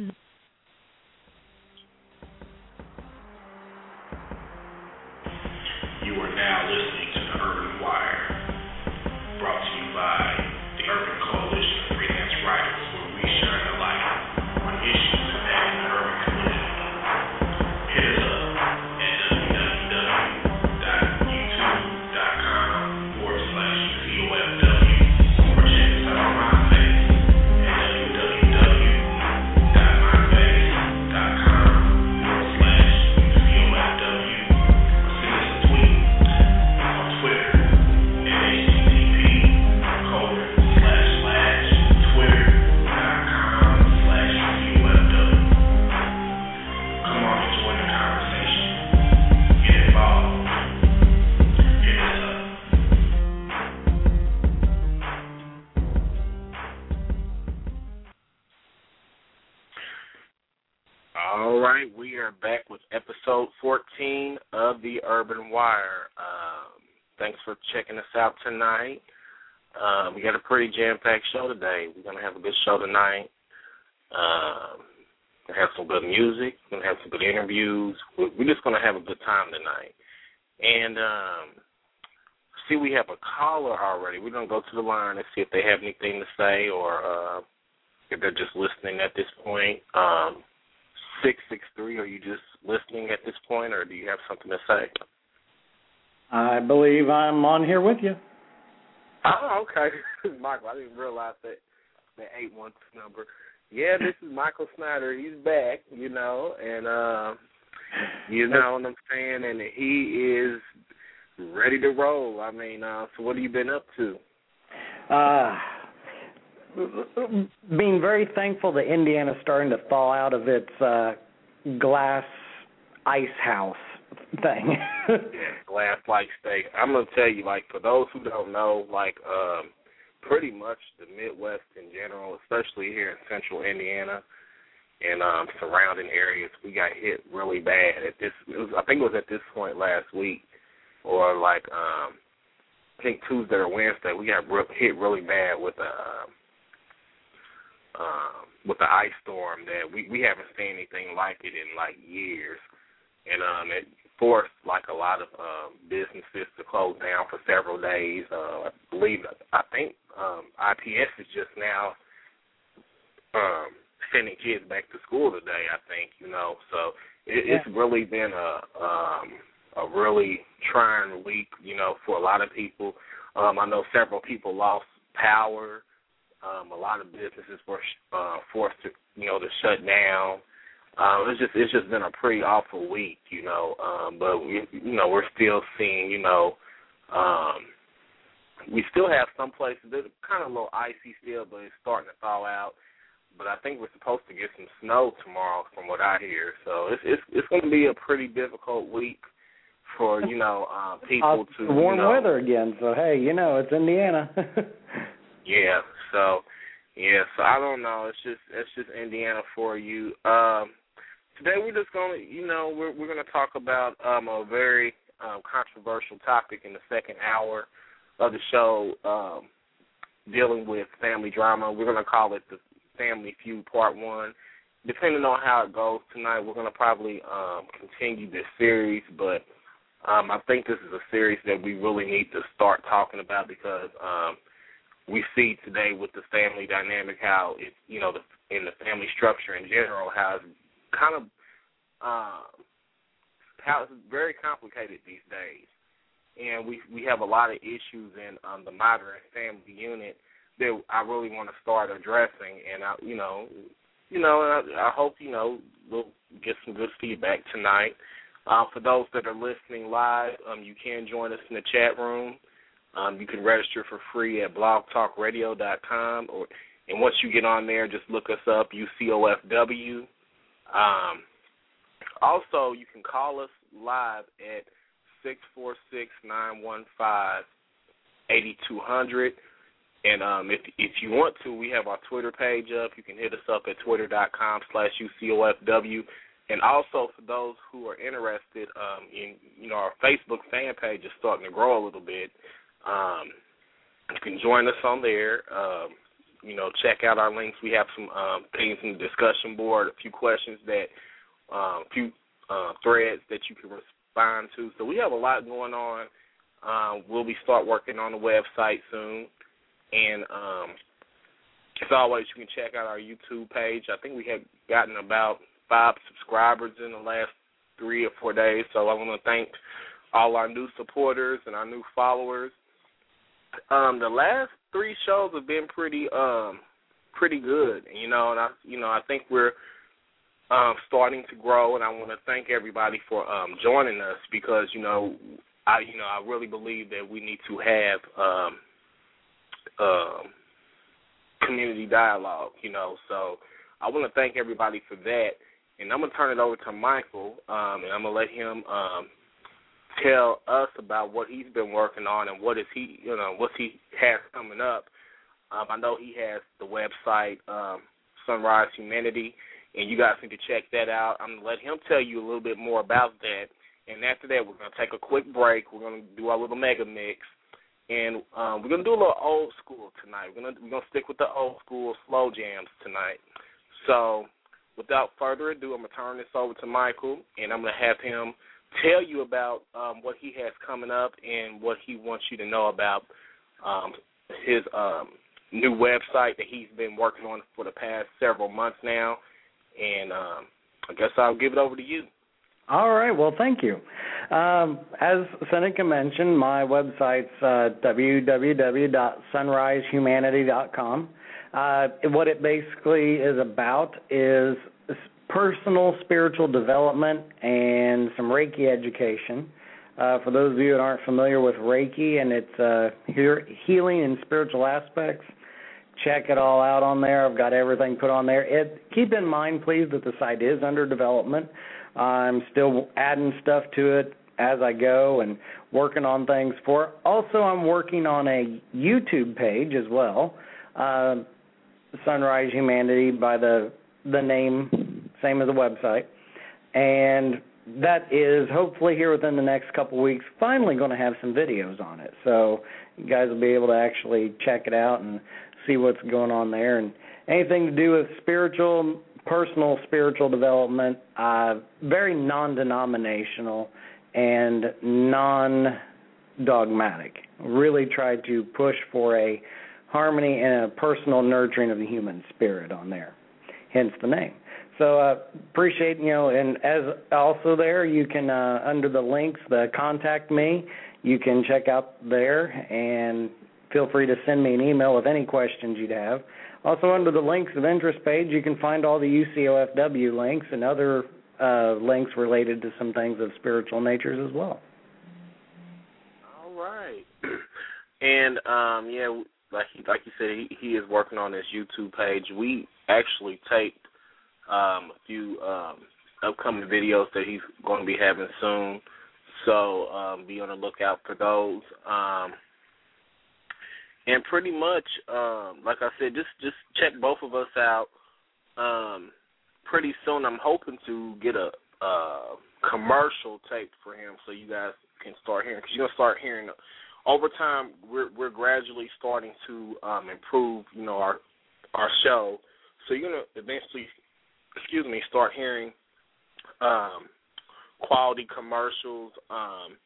You thanks for checking us out tonight. Uh, we got a pretty jam-packed show today. We're gonna have a good show tonight. Um, gonna have some good music. Gonna have some good interviews. We're, we're just gonna have a good time tonight. And um, see, we have a caller already. We're gonna go to the line and see if they have anything to say or uh, if they're just listening at this point. Um, six six three. Are you just listening at this point, or do you have something to say? I believe I'm on here with you. Oh, okay, Michael. I didn't realize that that eight one number. Yeah, this is Michael Snyder. He's back, you know, and uh, you know what I'm saying, and he is ready to roll. I mean, uh, so what have you been up to? Uh, being very thankful that Indiana's starting to thaw out of its uh, glass ice house thing. glass like steak. I'm gonna tell you, like for those who don't know, like um pretty much the Midwest in general, especially here in central Indiana and um surrounding areas, we got hit really bad at this it was I think it was at this point last week or like um I think Tuesday or Wednesday we got re- hit really bad with a um um with the ice storm that we we haven't seen anything like it in like years. And um it forced like a lot of um businesses to close down for several days. Uh I believe I think um IPS is just now um sending kids back to school today, I think, you know. So it, Yeah. it's really been a um a really trying week, you know, for a lot of people. Um I know several people lost power. Um, a lot of businesses were uh, forced to, you know, to shut down. Um, it's just it's just been a pretty awful week, you know. Um, but we, you know, we're still seeing, you know, um, we still have some places that are kind of a little icy still, but it's starting to thaw out. But I think we're supposed to get some snow tomorrow, from what I hear. So it's it's it's going to be a pretty difficult week for you know uh, people Uh, to warm you know, weather again, so hey, you know it's Indiana. Yeah. So yeah, so I don't know. It's just it's just Indiana for you. Um today we're just gonna you know, we're we're gonna talk about um a very um controversial topic in the second hour of the show, um, dealing with family drama. We're gonna call it the Family Feud Part One. Depending on how it goes tonight, we're gonna probably um continue this series, but um I think this is a series that we really need to start talking about because um we see today with the family dynamic how it you know the in the family structure in general how it's kind of uh, how it's very complicated these days. And we we have a lot of issues in um, the modern family unit that I really want to start addressing. And I you know you know and I, I hope you know we'll get some good feedback tonight. Uh, for those that are listening live um, you can join us in the chat room. Um, you can register for free at blogtalkradio.com, or and once you get on there, just look us up UCOFW. Um, also, you can call us live at six four six nine one five eighty two hundred. And um, if if you want to, we have our Twitter page up. You can hit us up at twitter.com slash UCOFW. And also for those who are interested, um, in you know our Facebook fan page is starting to grow a little bit. Um, you can join us on there. Um, you know, check out our links. We have some um, things in the discussion board, a few questions that, um, a few uh, threads that you can respond to. So we have a lot going on. Um, we'll be start working on the website soon, and um, as always, you can check out our YouTube page. I think we have gotten about five subscribers in the last three or four days. So I want to thank all our new supporters and our new followers. Um, the last three shows have been pretty um pretty good, you know, and I you know I think we're um starting to grow, and I want to thank everybody for um joining us because you know I you know I really believe that we need to have um um community dialogue, you know. So I want to thank everybody for that, and I'm gonna turn it over to Michael, um, and I'm gonna let him um, tell us about what he's been working on and what is he, you know, what he has coming up. Um, I know he has the website um, Sunrise Humanity, and you guys need to check that out. I'm gonna let him tell you a little bit more about that. And after that, we're gonna take a quick break. We're gonna do our little mega mix, and um, we're gonna do a little old school tonight. We're gonna we're gonna stick with the old school slow jams tonight. So, without further ado, I'm gonna turn this over to Michael, and I'm gonna have him tell you about um, what he has coming up and what he wants you to know about um, his um, new website that he's been working on for the past several months now. And um, I guess I'll give it over to you. All right. Well, thank you. Um, as Seneca mentioned, my website's uh, www.sunrisehumanity.com. Uh, what it basically is about is personal spiritual development and some Reiki education. Uh, for those of you that aren't familiar with Reiki and its uh, healing and spiritual aspects, check it all out on there. I've got everything put on there. It, keep in mind, please, that the site is under development. I'm still adding stuff to it as I go and working on things for it. Also, I'm working on a YouTube page as well, uh, Sunrise Humanity by the the name, same as the website, and that is hopefully here within the next couple weeks. Finally, going to have some videos on it, so you guys will be able to actually check it out and see what's going on there and anything to do with spiritual personal spiritual development, uh, very non denominational and non dogmatic. Really try to push for a harmony and a personal nurturing of the human spirit on there, hence the name. So uh, appreciate you know, and as also there you can uh, under the links, the contact me, you can check out there and feel free to send me an email with any questions you'd have. Also, under the links of interest page, you can find all the UCOFW links and other uh, links related to some things of spiritual natures as well. All right, and um, yeah, like like you said, he, he is working on this YouTube page. We actually taped um, a few um, upcoming videos that he's going to be having soon, so um, be on the lookout for those. Um, and pretty much, um, like I said, just just check both of us out. Um, pretty soon, I'm hoping to get a, a commercial tape for him, so you guys can start hearing. Because you're gonna start hearing over time. We're we're gradually starting to um, improve, you know, our our show. So you're gonna eventually, excuse me, start hearing um, quality commercials um,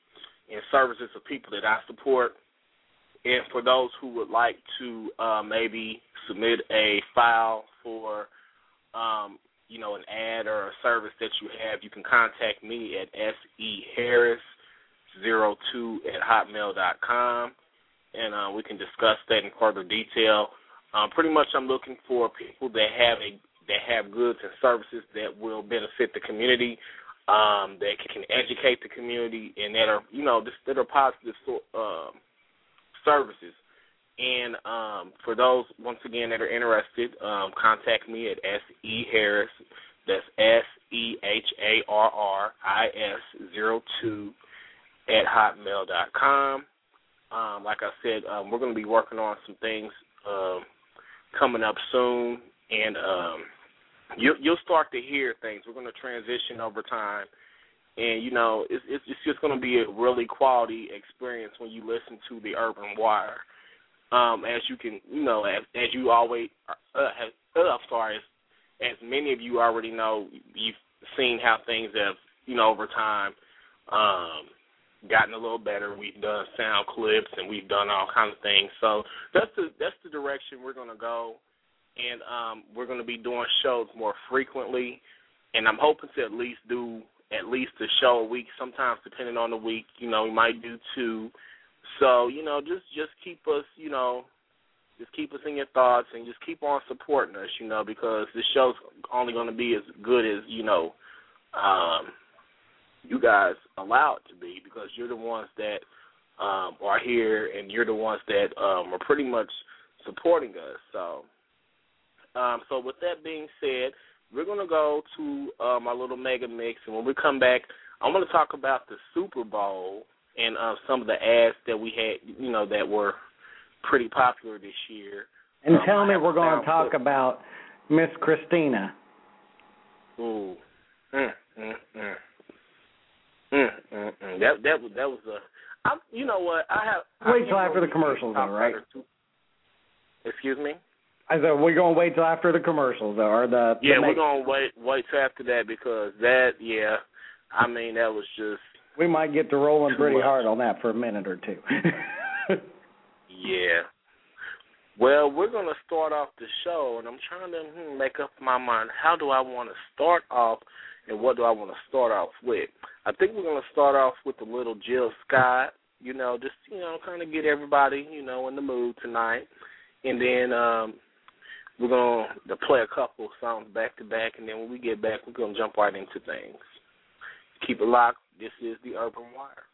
and services of people that I support and for those who would like to uh, maybe submit a file for, um, you know, an ad or a service that you have, you can contact me at seharris02 at hotmail dot com, and uh, we can discuss that in further detail. Um, pretty much, I'm looking for people that have a that have goods and services that will benefit the community, um, that can educate the community, and that are you know just, that are positive. Um, services. And um, for those once again that are interested, um, contact me at S E Harris. That's S E H A R R I S zero two at hotmail dot com. Um, like I said, um, we're going to be working on some things um, coming up soon, and um, you, you'll start to hear things. We're going to transition over time and you know it's it's, it's just going to be a really quality experience when you listen to the Urban Wire. um, as you can, you know, as, as you always, uh, have, uh, sorry, as, as many of you already know, you've seen how things have, you know, over time, um, gotten a little better. We've done sound clips and we've done all kinds of things. So that's the that's the direction we're gonna go, and um, we're gonna be doing shows more frequently, and I'm hoping to at least do at least a show a week. Sometimes depending on the week, you know, we might do two. So you know, just just keep us, you know, just keep us in your thoughts and just keep on supporting us, you know, because this show's only going to be as good as you know. Um, you guys allow it to be because you're the ones that um, are here and you're the ones that um, are pretty much supporting us. So, um, so with that being said, we're gonna go to uh, my little mega mix, and when we come back, I'm gonna talk about the Super Bowl and uh, some of the ads that we had, you know, that were pretty popular this year. And um, tell me, we're going to talk about Miss Christina. Ooh. Mm, mm, mm. Mm, mm, mm. That that was that was a. I, you know what? I have. Wait till after the commercials, though, right? Excuse me. I said we're gonna wait till after the commercials, though, or the. Yeah, we're gonna wait wait till after that because that yeah, I mean that was just. We might get to rolling pretty much. hard on that for a minute or two. yeah. Well, we're going to start off the show, and I'm trying to hmm, make up my mind. How do I want to start off and what do I want to start off with? I think we're going to start off with a little Jill Scott, you know, just, you know, kind of get everybody, you know, in the mood tonight. And then um we're going to play a couple songs back to back, and then when we get back, we're going to jump right into things. Keep it locked. This is the Urban Wire.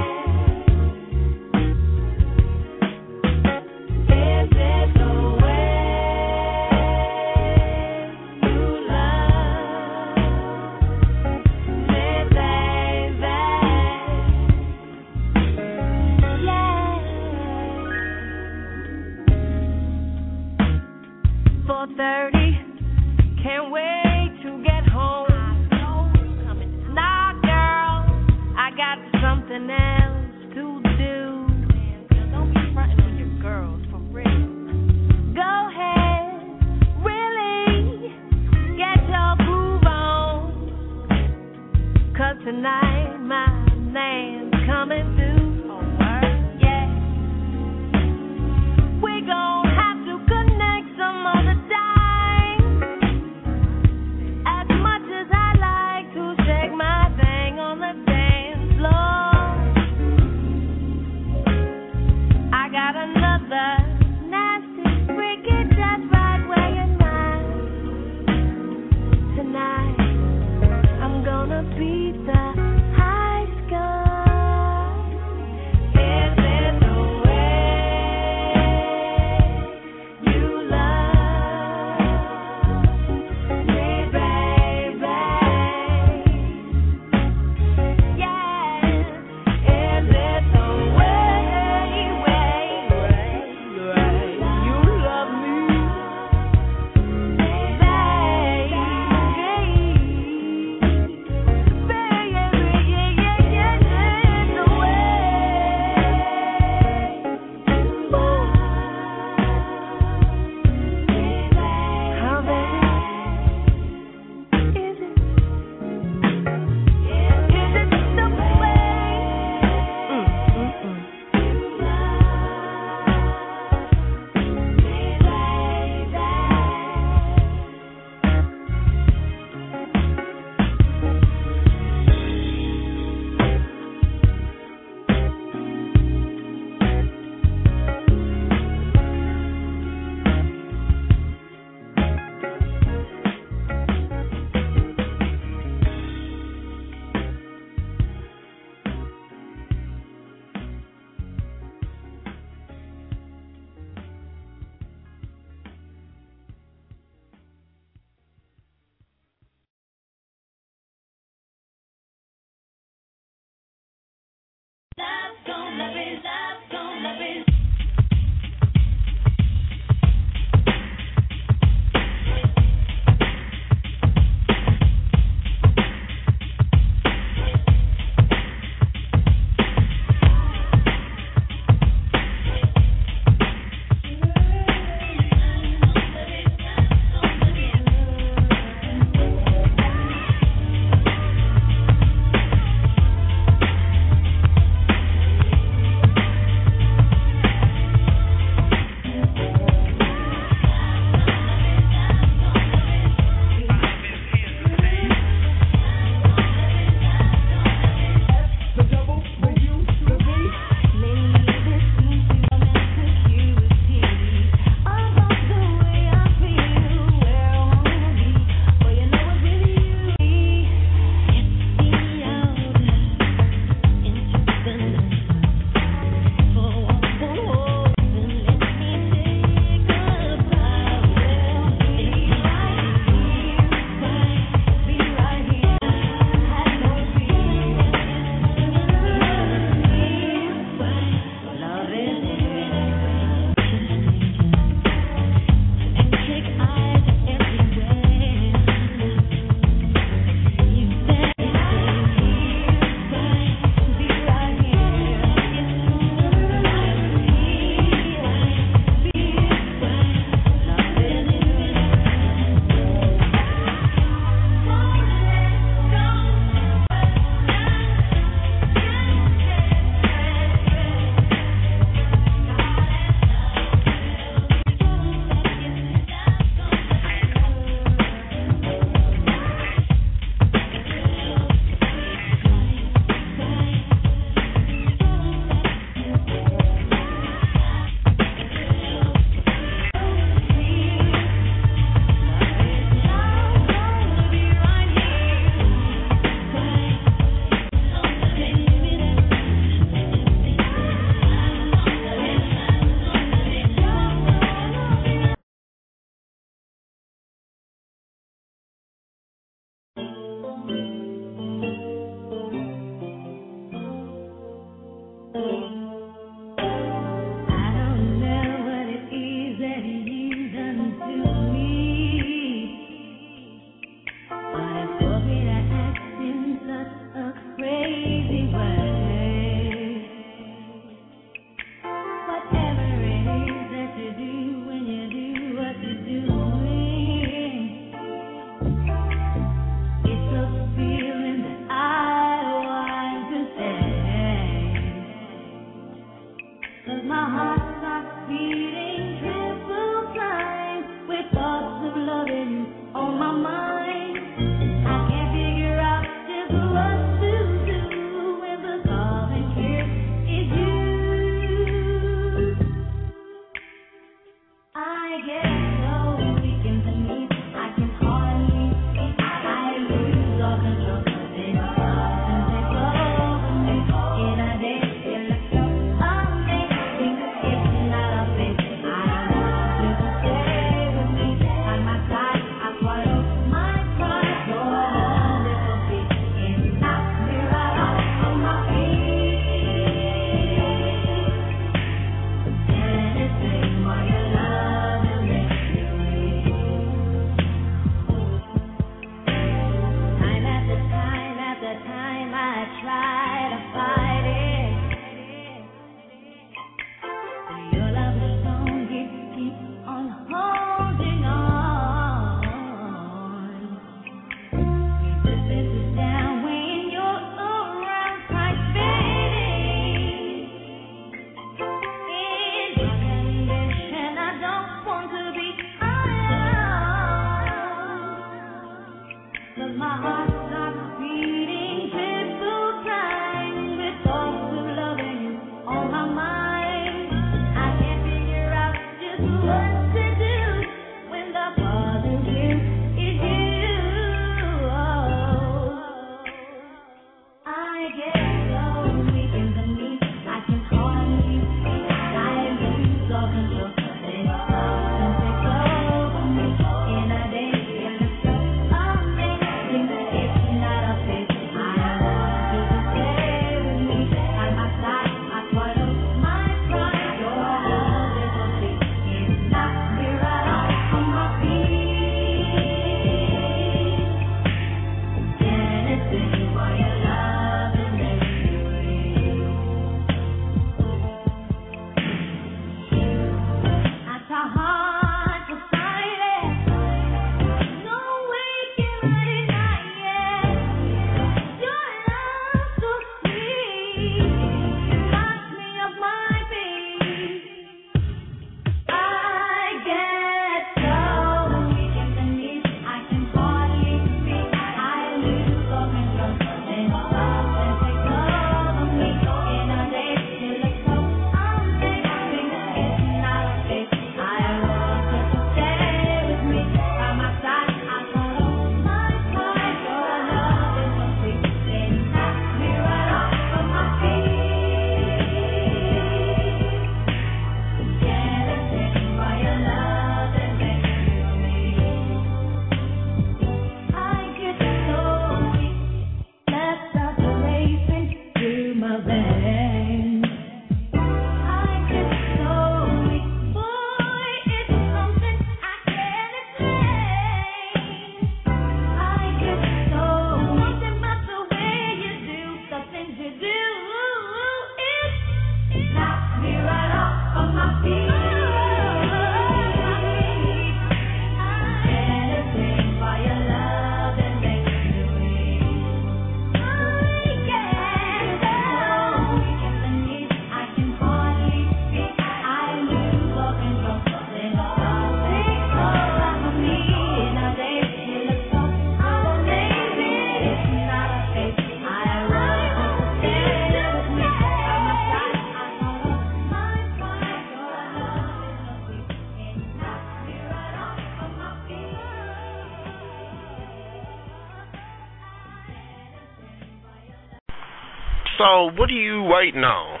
So what are you waiting on?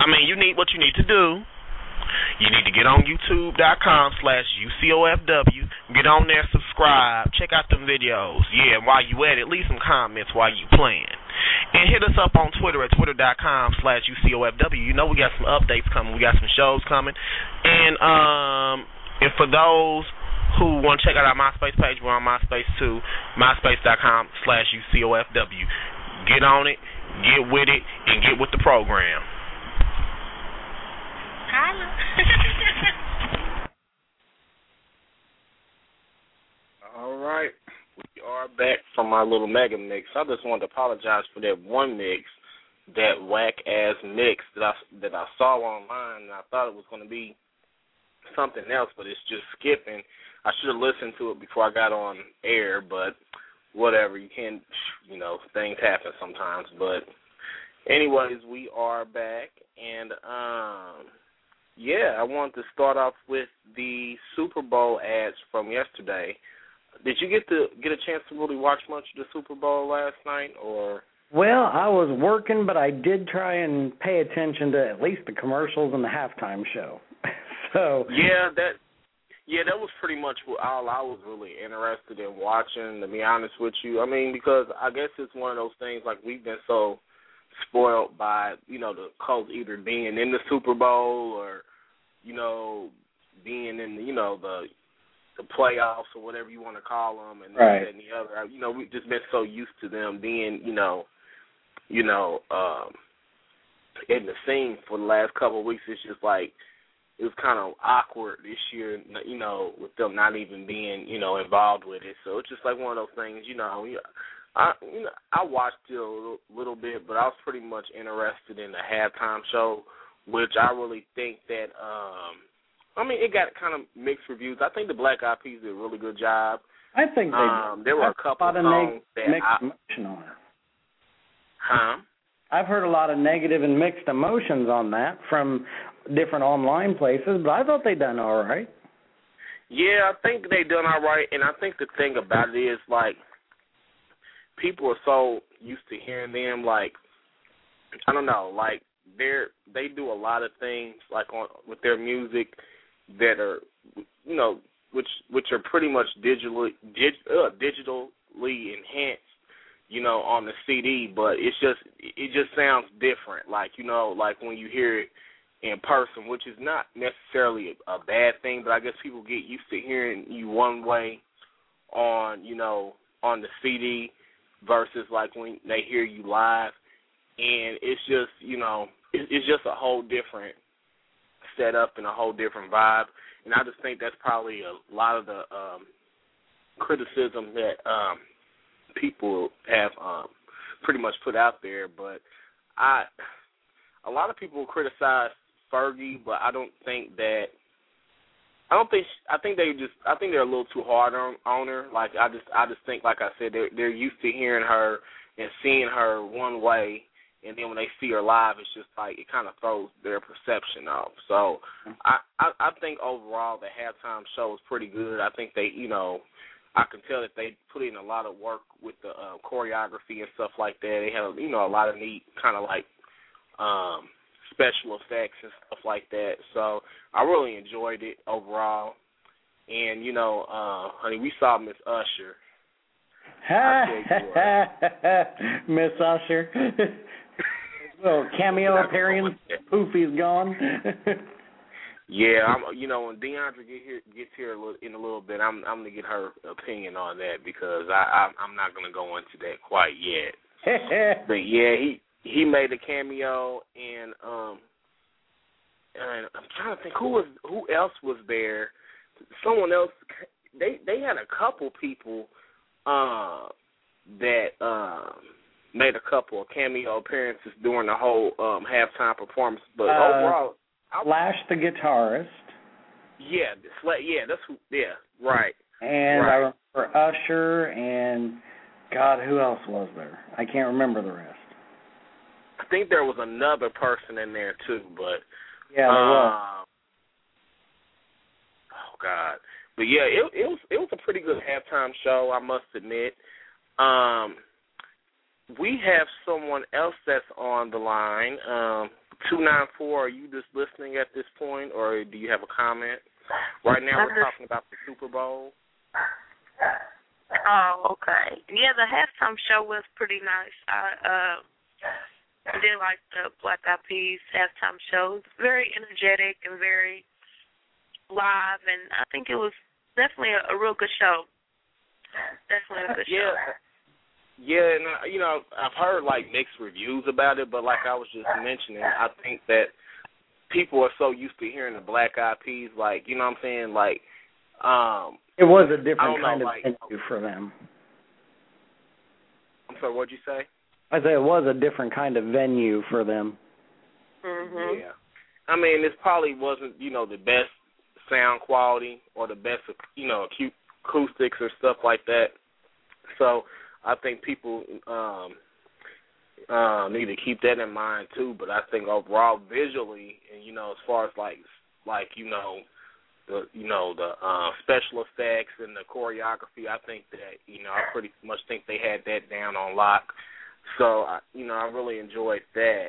I mean, you need what you need to do. You need to get on YouTube.com slash UCOFW. Get on there, subscribe, check out them videos. Yeah, while you at it, leave some comments while you playing. And hit us up on Twitter at twitter.com slash UCOFW. You know we got some updates coming. We got some shows coming. And um, and for those who want to check out our MySpace page, we're on MySpace too, myspace.com slash UCOFW. Get on it, get with it, and get with the program. All right. We are back from our little mega mix. I just wanted to apologize for that one mix, that whack ass mix that I that I saw online and I thought it was gonna be something else, but it's just skipping. I should have listened to it before I got on air, but whatever. You can't, you know, things happen sometimes. But anyways, we are back, and um, yeah, I want to start off with the Super Bowl ads from yesterday. Did you get to get a chance to really watch much of the Super Bowl last night, or? Well, I was working, but I did try and pay attention to at least the commercials and the halftime show. so yeah, that yeah, that was pretty much all I was really interested in watching. To be honest with you, I mean, because I guess it's one of those things like we've been so spoiled by you know the Colts either being in the Super Bowl or you know being in the, you know the the playoffs or whatever you want to call them, and right. and the other. You know, we've just been so used to them being, you know, you know, um, in the scene for the last couple of weeks. It's just like it was kind of awkward this year, you know, with them not even being, you know, involved with it. So it's just like one of those things, you know. I, you know, I watched it a little, little bit, but I was pretty much interested in the halftime show, which I really think that. um I mean, it got kind of mixed reviews. I think the Black Eyed Peas did a really good job. I think they um, there were I've a couple of songs that mixed I, emotion on it. Huh? I've heard a lot of negative and mixed emotions on that from different online places, but I thought they done all right. Yeah, I think they done all right, and I think the thing about it is like people are so used to hearing them like I don't know, like they're they do a lot of things like on with their music that are you know which which are pretty much digitally dig, uh, digitally enhanced you know on the CD but it's just it just sounds different like you know like when you hear it in person which is not necessarily a, a bad thing but I guess people get used to hearing you one way on you know on the CD versus like when they hear you live and it's just you know it's just a whole different set up and a whole different vibe. And I just think that's probably a lot of the um, criticism that um, people have um, pretty much put out there. But I, a lot of people criticize Fergie, but I don't think that. I don't think I think they just I think they're a little too hard on, on her. Like I just I just think like I said they're they're used to hearing her and seeing her one way and then when they see her live, it's just like it kind of throws their perception off. So I, I I think overall the halftime show was pretty good. I think they you know I can tell that they put in a lot of work with the uh, choreography and stuff like that. They have you know a lot of neat kind of like um special effects and stuff like that. So I really enjoyed it overall. And you know, uh honey, we saw Miss Usher. Ha. Miss Usher. little cameo appearance. Poofy's gone. yeah, I'm. You know, when DeAndre get here, gets here in a little bit, I'm. I'm gonna get her opinion on that because I. I'm not gonna go into that quite yet. but yeah, he he made a cameo and um. And I'm trying to think who was who else was there. Someone else. They they had a couple people uh, that um made a couple of cameo appearances during the whole um halftime performance. But uh, overall, I, Slash the guitarist. Yeah, yeah, that's who. Yeah, right. And right. I remember Usher and God, who else was there? I can't remember the rest. I think there was another person in there too, but yeah, um. Oh God, but yeah, it it was it was a pretty good halftime show, I must admit. Um, we have someone else that's on the line. Um, two nine four. Are you just listening at this point, or do you have a comment? Right now, we're talking about the Super Bowl. Oh, okay. Yeah, the halftime show was pretty nice. I uh did like the Black Eyed Peas halftime show. It's very energetic and very live, and I think it was definitely a, a real good show. Definitely a good yeah. show. Yeah, and uh, you know, I've heard like mixed reviews about it, but like I was just mentioning, I think that people are so used to hearing the Black Eyed Peas, like you know what I'm saying, like um It was a different know, kind of like- venue for them. I'm sorry, what'd you say? I say it was a different kind of venue for them. Mhm. Yeah. I mean, this probably wasn't, you know, the best sound quality or the best, you know, acoustics or stuff like that. So I think people um uh, need to keep that in mind too. But I think overall, visually, and you know, as far as like, like you know, the you know the uh, special effects and the choreography, I think that you know, I pretty much think they had that down on lock. So I, you know, I really enjoyed that.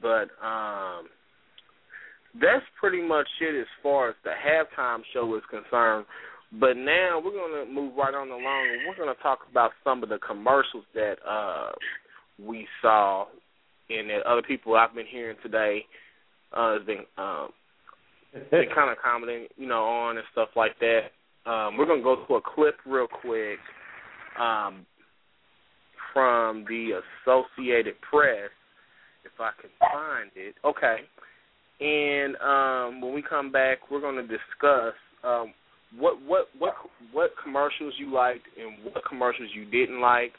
But um that's pretty much it as far as the halftime show is concerned. But now we're gonna move right on along and we're gonna talk about some of the commercials that uh we saw and that other people I've been hearing today uh has been um been kind of commenting, you know, on and stuff like that. Um, we're gonna go to a clip real quick um, from the Associated Press, if I can find it. Okay, and um, when we come back, we're gonna discuss um, what what what what commercials you liked and what commercials you didn't like,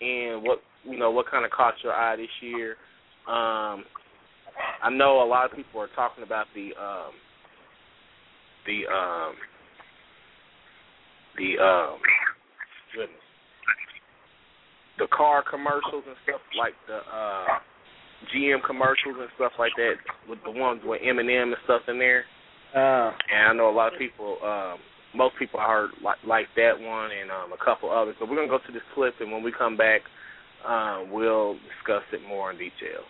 and what you know what kind of caught your eye this year. Um, I know a lot of people are talking about the um, the um, the um, goodness, the car commercials and stuff like the uh, GM commercials and stuff like that, with the ones with Eminem and stuff in there. Uh, And I know a lot of people, um, most people I heard like like that one and um, a couple others. So we're gonna go to this clip, and when we come back, uh, we'll discuss it more in detail.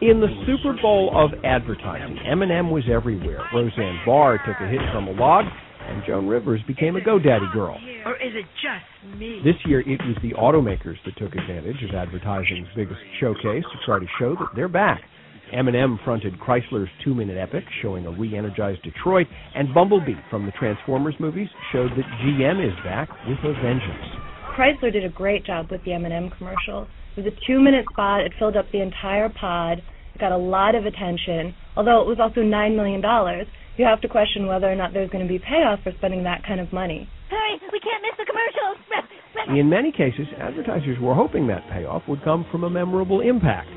In the Super Bowl of advertising, Eminem was everywhere. Roseanne Barr took a hit from a log, and Joan Rivers became a GoDaddy girl. Or is it just me? This year, it was the automakers that took advantage of advertising's biggest showcase to try to show that they're back. Eminem fronted Chrysler's two-minute epic, showing a re-energized Detroit, and Bumblebee from the Transformers movies showed that GM is back with a vengeance. Chrysler did a great job with the Eminem commercial. It was a two-minute spot. It filled up the entire pod. It got a lot of attention. Although it was also nine million dollars, you have to question whether or not there's going to be payoff for spending that kind of money. Hurry, we can't miss the commercials. In many cases, advertisers were hoping that payoff would come from a memorable impact.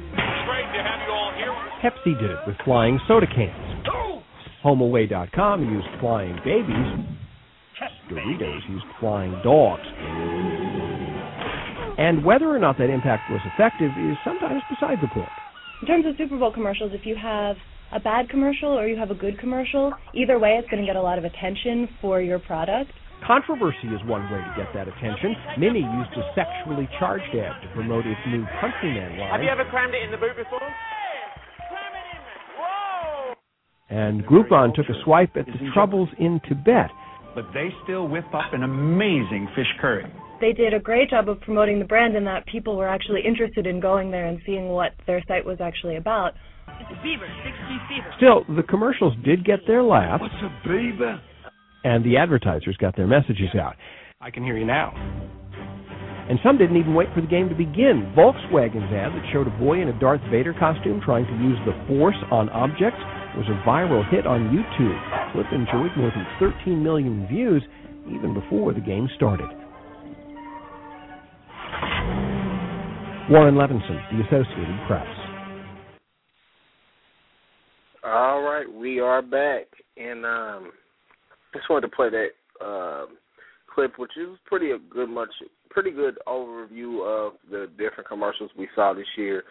Pepsi did it with flying soda cans. HomeAway.com used flying babies. Doritos used flying dogs. And whether or not that impact was effective is sometimes beside the point. In terms of Super Bowl commercials, if you have a bad commercial or you have a good commercial, either way it's going to get a lot of attention for your product. Controversy is one way to get that attention. Mini used a sexually charged ad to promote its new Countryman line. Have you ever crammed it in the boot before? And Groupon took a swipe at the troubles in Tibet. But they still whip up an amazing fish curry. They did a great job of promoting the brand in that people were actually interested in going there and seeing what their site was actually about. It's a beaver, 6G fever. Still, the commercials did get their laugh, What's a beaver? and the advertisers got their messages out. I can hear you now. And some didn't even wait for the game to begin. Volkswagen's ad that showed a boy in a Darth Vader costume trying to use the Force on objects was a viral hit on YouTube. The clip enjoyed more than 13 million views even before the game started. Warren Levinson, The Associated Press. All right, we are back, and um, just wanted to play that um, clip, which is pretty a good much pretty good overview of the different commercials we saw this year.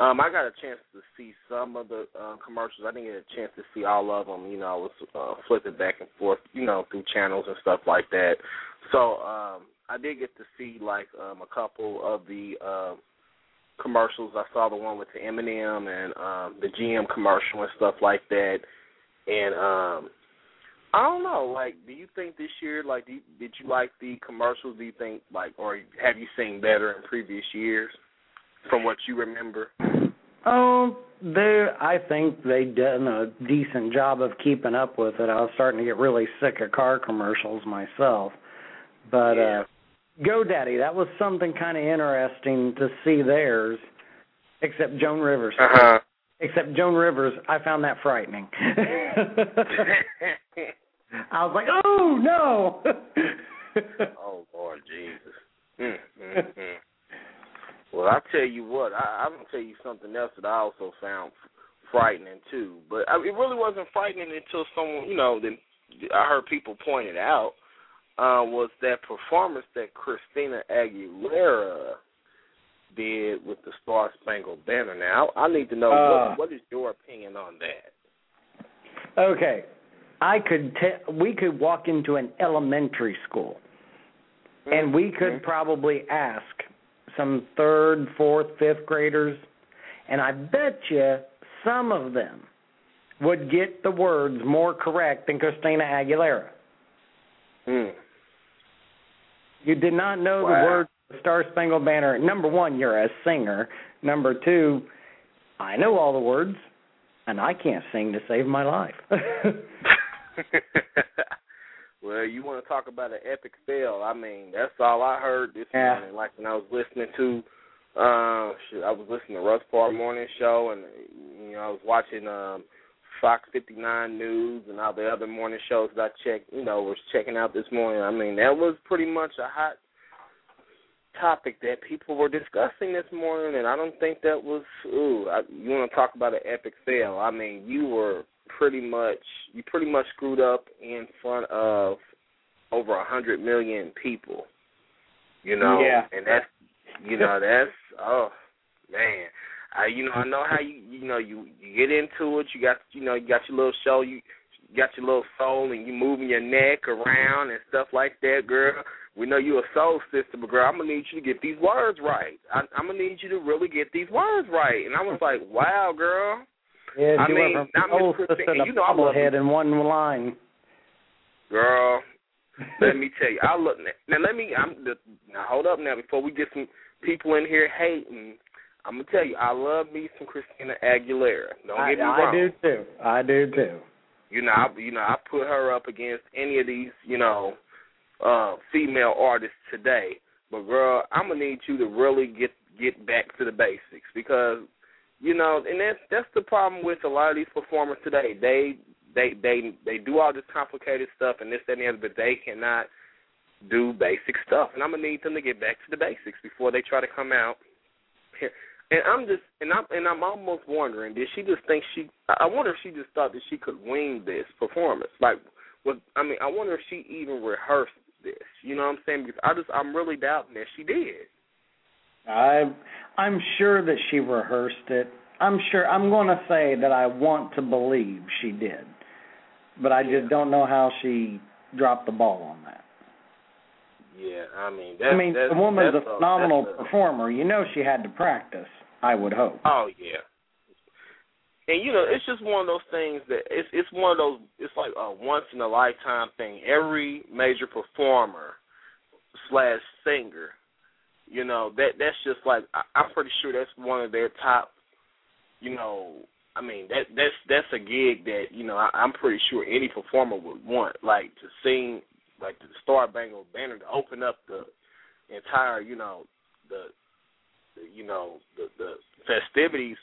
Um, I got a chance to see some of the uh, commercials. I didn't get a chance to see all of them. You know, I was uh, flipping back and forth, you know, through channels and stuff like that. So um, I did get to see like um, a couple of the uh, commercials. I saw the one with the Eminem and um, the GM commercial and stuff like that. And um, I don't know. Like, do you think this year, like, do you, did you like the commercials? Do you think, like, or have you seen better in previous years, from what you remember? Oh, they. I think they done a decent job of keeping up with it. I was starting to get really sick of car commercials myself, but Yeah. uh GoDaddy, that was something kind of interesting to see theirs. Except Joan Rivers. Uh huh. Except Joan Rivers, I found that frightening. I was like, oh no. oh Lord Jesus. Well, I tell you what, I, I'm gonna tell you something else that I also found frightening too. But I, it really wasn't frightening until someone, you know, then I heard people point it out. Uh, was that performance that Christina Aguilera did with the Star Spangled Banner? Now, I need to know Uh. what, what is your opinion on that? okay. I could te- we could walk into an elementary school and we could probably ask some third, fourth, fifth graders, and I bet you some of them would get the words more correct than Christina Aguilera. Mm. You did not know Wow. the words the Star Spangled Banner. Number one, you're a singer. Number two, I know all the words, and I can't sing to save my life. well, you want to talk about an epic fail? I mean, that's all I heard this Yeah. morning. Like when I was listening to, uh, I was listening to Russ Parr Morning Show, and you know, I was watching um Fox 59 News and all the other morning shows that I checked. You know, was checking out this morning. I mean, that was pretty much a hot topic that people were discussing this morning, and I don't think that was. Ooh, I, you want to talk about an epic fail? I mean, you were pretty much you pretty much screwed up in front of over a hundred million people. You know, Yeah. and that's you know that's oh man. I you know I know how you you know you you get into it. You got you know you got your little show. You, you got your little soul and you moving your neck around and stuff like that, girl. We know you a soul sister, but girl, I'm gonna need you to get these words right. I, I'm gonna need you to really get these words right. And I was like, wow, girl. yeah, I mean, went not from old sister to you know bobblehead in one line. Girl, let me tell you, I look now. Let me. I'm the, now. Hold up now. Before we get some people in here hating, I'm gonna tell you, I love me some Christina Aguilera. Don't I, get me wrong. I do too. I do too. You know, I, you know, I put her up against any of these, you know, uh female artists today. But girl, I'm gonna need you to really get get back to the basics because, you know, and that's that's the problem with a lot of these performers today. They they they they do all this complicated stuff and this that and the other, but they cannot do basic stuff. And I'm gonna need them to get back to the basics before they try to come out here. And I'm just and I'm and I'm almost wondering, did she just think she? I wonder if she just thought that she could wing this performance. Like, what? I mean, I wonder if she even rehearsed this. You know what I'm saying? Because I just I'm really doubting that she did. I I'm sure that she rehearsed it. I'm sure I'm going to say that I want to believe she did. But I just don't know how she dropped the ball on that. Yeah, I mean, that's, I mean, that's, the woman's a phenomenal a- performer. You know she had to practice, I would hope. Oh yeah. And you know, it's just one of those things that it's it's one of those it's like a once in a lifetime thing. Every major performer slash singer, you know, that that's just like I, I'm pretty sure that's one of their top you know I mean that that's that's a gig that, you know, I, I'm pretty sure any performer would want, like to sing like the Star Bangle Banner to open up the entire, you know, the, the you know, the the festivities.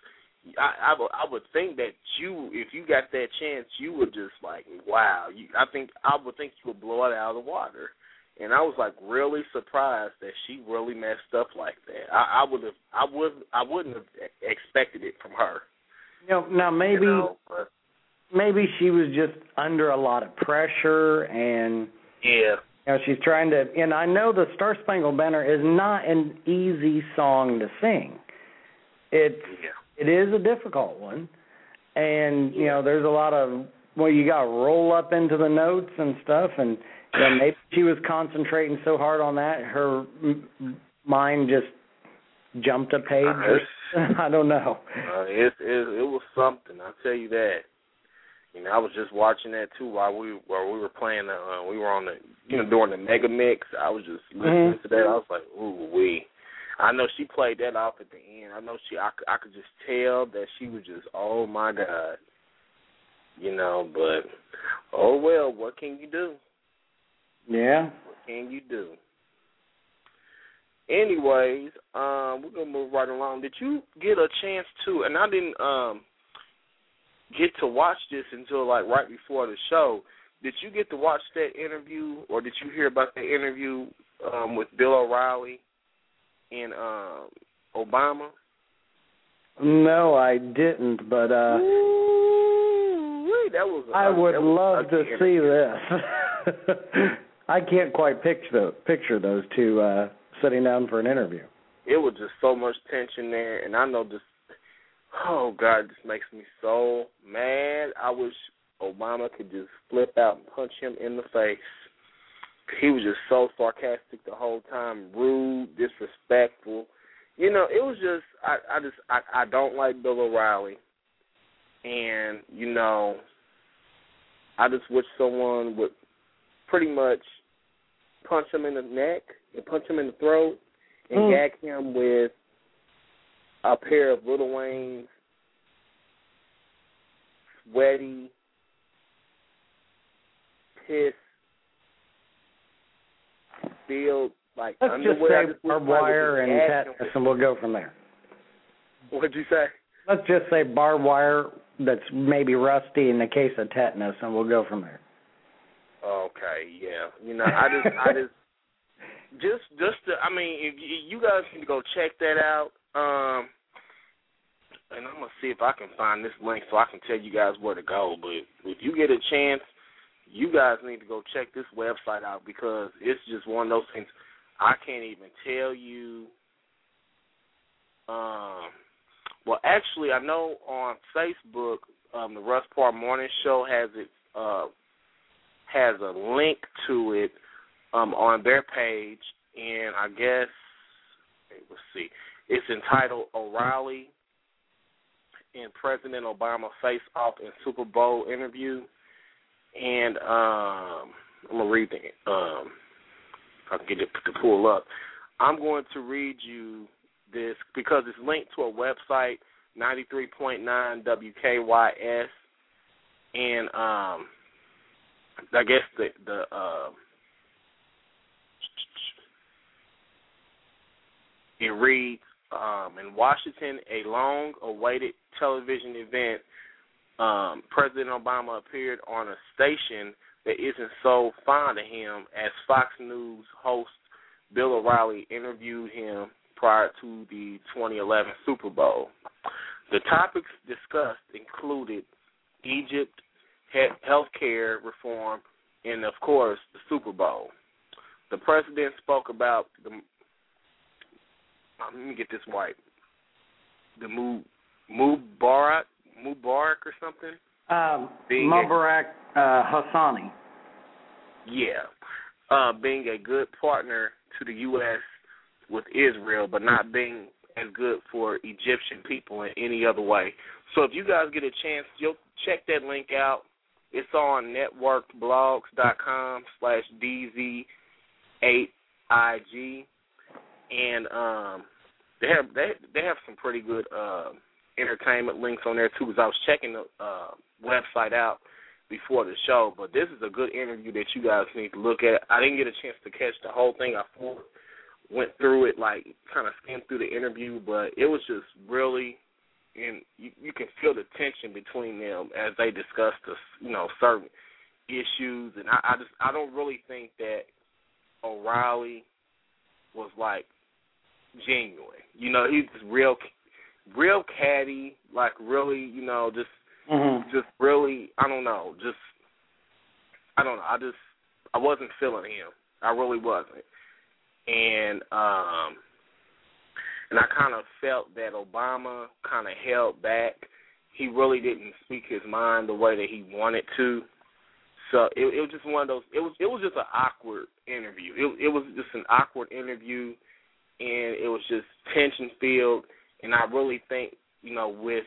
I, I would I would think that you if you got that chance you would just like wow. You I think I would think you would blow it out of the water. And I was like really surprised that she really messed up like that. I, I would have I would I wouldn't have expected it from her. You know, now maybe you know? but, maybe she was just under a lot of pressure and yeah. You know she's trying to and I know the Star Spangled Banner is not an easy song to sing. It's yeah. it is a difficult one. And you know there's a lot of well you got to roll up into the notes and stuff and you know, maybe she was concentrating so hard on that her mind just jumped a page Uh, it's- i don't know. Uh, it, it it was something I'll tell you that You know, I was just watching that too while we while we were playing. The, uh, we were on the you know during the mega mix. I was just listening Mhm. to that. I was like, ooh wee. I know she played that off at the end. I know she. I, I could just tell that she was just, oh my god. You know, but oh well. What can you do? Yeah. What can you do? Anyways, um, we're gonna move right along. Did you get a chance to? And I didn't um get to watch this until like right before the show. Did you get to watch that interview, or did you hear about the interview um, with Bill O'Reilly and um, Obama? No, I didn't, but uh Ooh, that was. I would was love to good see this. I can't quite picture those, picture those two uh sitting down for an interview. it was just so much tension there, and I know this. Oh God, this makes me so mad. I wish Obama could just flip out and punch him in the face. He was just so sarcastic the whole time, rude, disrespectful. You know, it was just I, I just I, I don't like Bill O'Reilly, and you know, I just wish someone would pretty much punch him in the neck and punch him in the throat and Mm. gag him with a pair of Lil Wayne's sweaty, piss filled like Let's just underwear. Say just barbed wire and tetanus, and we'll go from there. What'd you say? Let's just say barbed wire that's maybe rusty in the case of tetanus, and we'll go from there. Okay, yeah. You know, I just, I just, just, just. To, I mean, if you, you guys can go check that out. Um, and I'm gonna see if I can find this link so I can tell you guys where to go. But if you get a chance, you guys need to go check this website out because it's just one of those things. I can't even tell you. Um, well, actually, I know on Facebook, um, the Russ Parr Morning Show has it. Uh, has a link to it um, on their page, and I guess let's see, it's entitled O'Reilly and President Obama face off in Super Bowl interview, and um, I'm gonna read the um, if I can get it to pull up. I'm going to read you this because it's linked to a website, 93.9 WKYS, and um. I guess the the uh, it reads um, in Washington, a long-awaited television event. Um, President Obama appeared on a station that isn't so fond of him as Fox News host Bill O'Reilly interviewed him prior to the 2011 Super Bowl. The topics discussed included Egypt, health care reform, and of course the Super Bowl. The president spoke about the. Let me get this right. The Mu Mubarak Mubarak or something. Um, Being Mubarak uh, Hassani. Yeah, uh, being a good partner to the U.S. with Israel, but not being as good for Egyptian people in any other way. So if you guys get a chance, you'll check that link out. It's on networkedblogs.com slash DZ8IG. And um, they have they they have some pretty good uh, entertainment links on there too. Because I was checking the uh, website out before the show, but this is a good interview that you guys need to look at. I didn't get a chance to catch the whole thing. I went through it like kind of skimmed through the interview, but it was just really and you, you can feel the tension between them as they discuss the you know certain issues, and I, I just I don't really think that O'Reilly was like genuine. You know, he's just real, real catty, like really, you know, just Mm-hmm. just really, I don't know, just I don't know, I just I wasn't feeling him. I really wasn't, and um and I kind of felt that Obama kind of held back. He really didn't speak his mind the way that he wanted to. So it, it was just one of those. It was it was just an awkward interview. It it was just an awkward interview, and it was just tension filled. And I really think you know with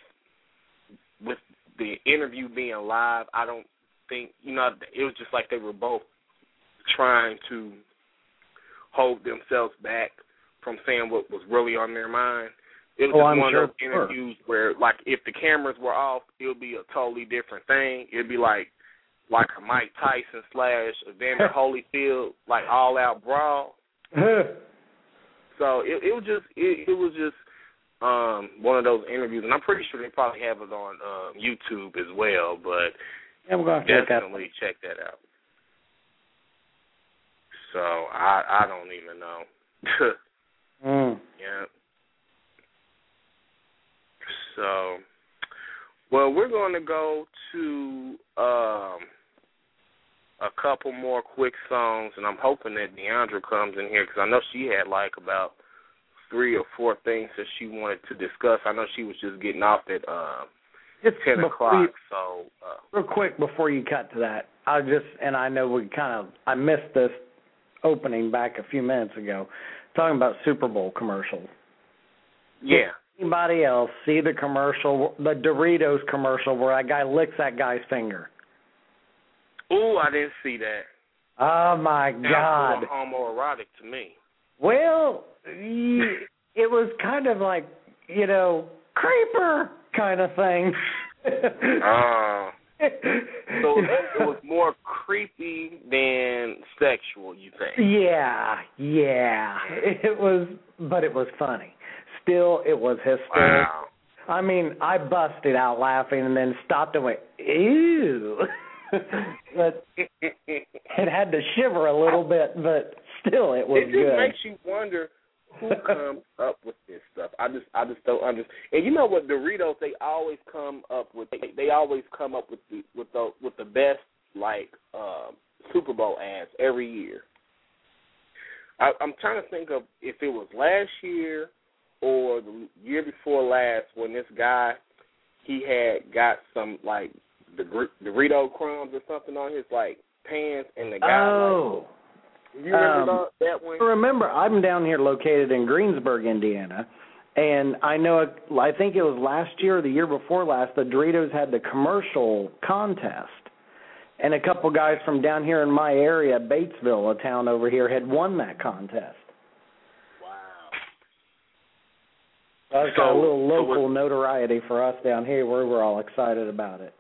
with the interview being live, I don't think you know it was just like they were both trying to hold themselves back from saying what was really on their mind. It was Oh, just I'm one sure of those interviews where, like, if the cameras were off, it would be a totally different thing. It'd be like, like a Mike Tyson slash Evander Holyfield, like all out brawl. So it, it was just, it, it was just um one of those interviews, and I'm pretty sure they probably have it on um, YouTube as well. But yeah, we're gonna check that. definitely check that out. So I I don't even know. Mm. yeah. So, well, we're going to go to um a couple more quick songs, and I'm hoping that Deandra comes in here because I know she had like about three or four things that she wanted to discuss. I know she was just getting off at uh, Just ten o'clock. you- So, uh, real quick before you cut to that, I just and I know we kind of I missed this opening back a few minutes ago, talking about Super Bowl commercials. yeah. Anybody else see the commercial, the Doritos commercial where that guy licks that guy's finger? Ooh, I didn't see that. Oh my Sounds God! homoerotic to me. Well, it was kind of like you know creeper kind of thing. Uh, so it was more creepy than sexual, you think? Yeah, yeah. It was, but it was funny. Still, it was hysterical. Wow. I mean, I busted out laughing and then stopped and went, ew. but it had to shiver a little bit, but still, it was it just good. makes you wonder who comes up with this stuff. I just I just don't understand. And you know what, Doritos they always come up with they, they always come up with the with the with the best like um Super Bowl ads every year. I, I'm trying to think of if it was last year or the year before last when this guy he had got some like the Dorito crumbs or something on his like pants and the guy oh. like you remember um, that, one? Remember, I'm down here located in Greensburg, Indiana, and I know I think it was last year or the year before last. The Doritos had the commercial contest, and a couple guys from down here in my area, Batesville, a town over here, had won that contest. Wow. That's got a So- little so local notoriety for us down here, where we're all excited about it.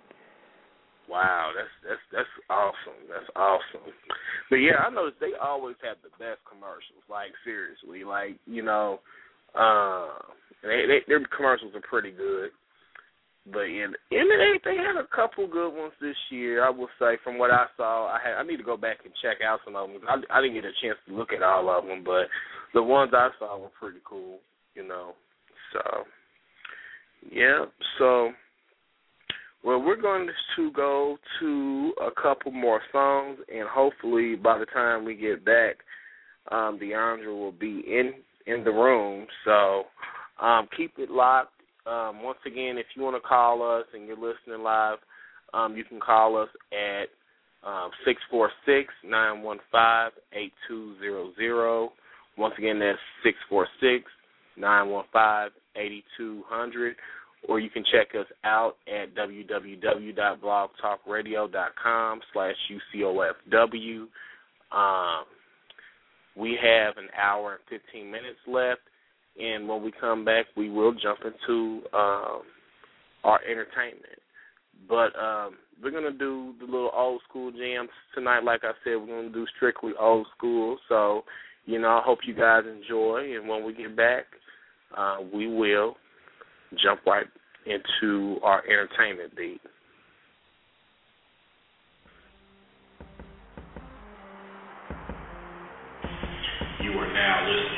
Wow, that's that's that's awesome. That's awesome. But yeah, I noticed they always have the best commercials. Like seriously, like you know, uh, they, they their commercials are pretty good. But and they they had a couple good ones this year. I will say from what I saw, I had I need to go back and check out some of them. I, I didn't get a chance to look at all of them, but the ones I saw were pretty cool. You know, so yeah, so. Well, we're going to go to a couple more songs, and hopefully by the time we get back, um, Deandra will be in in the room. So um, keep it locked. Um, once again, if you want to call us and you're listening live, um, you can call us at um, six four six nine one five eight two zero zero. Once again, that's six four six nine one five eighty two hundred or you can check us out at www.blogtalkradio.com slash UCOFW. Um, we have an hour and 15 minutes left, and when we come back, we will jump into um, our entertainment. But um, we're going to do the little old school jams tonight. Like I said, we're going to do strictly old school. So, you know, I hope you guys enjoy, and when we get back, uh, we will jump right into our entertainment beat. You are now listening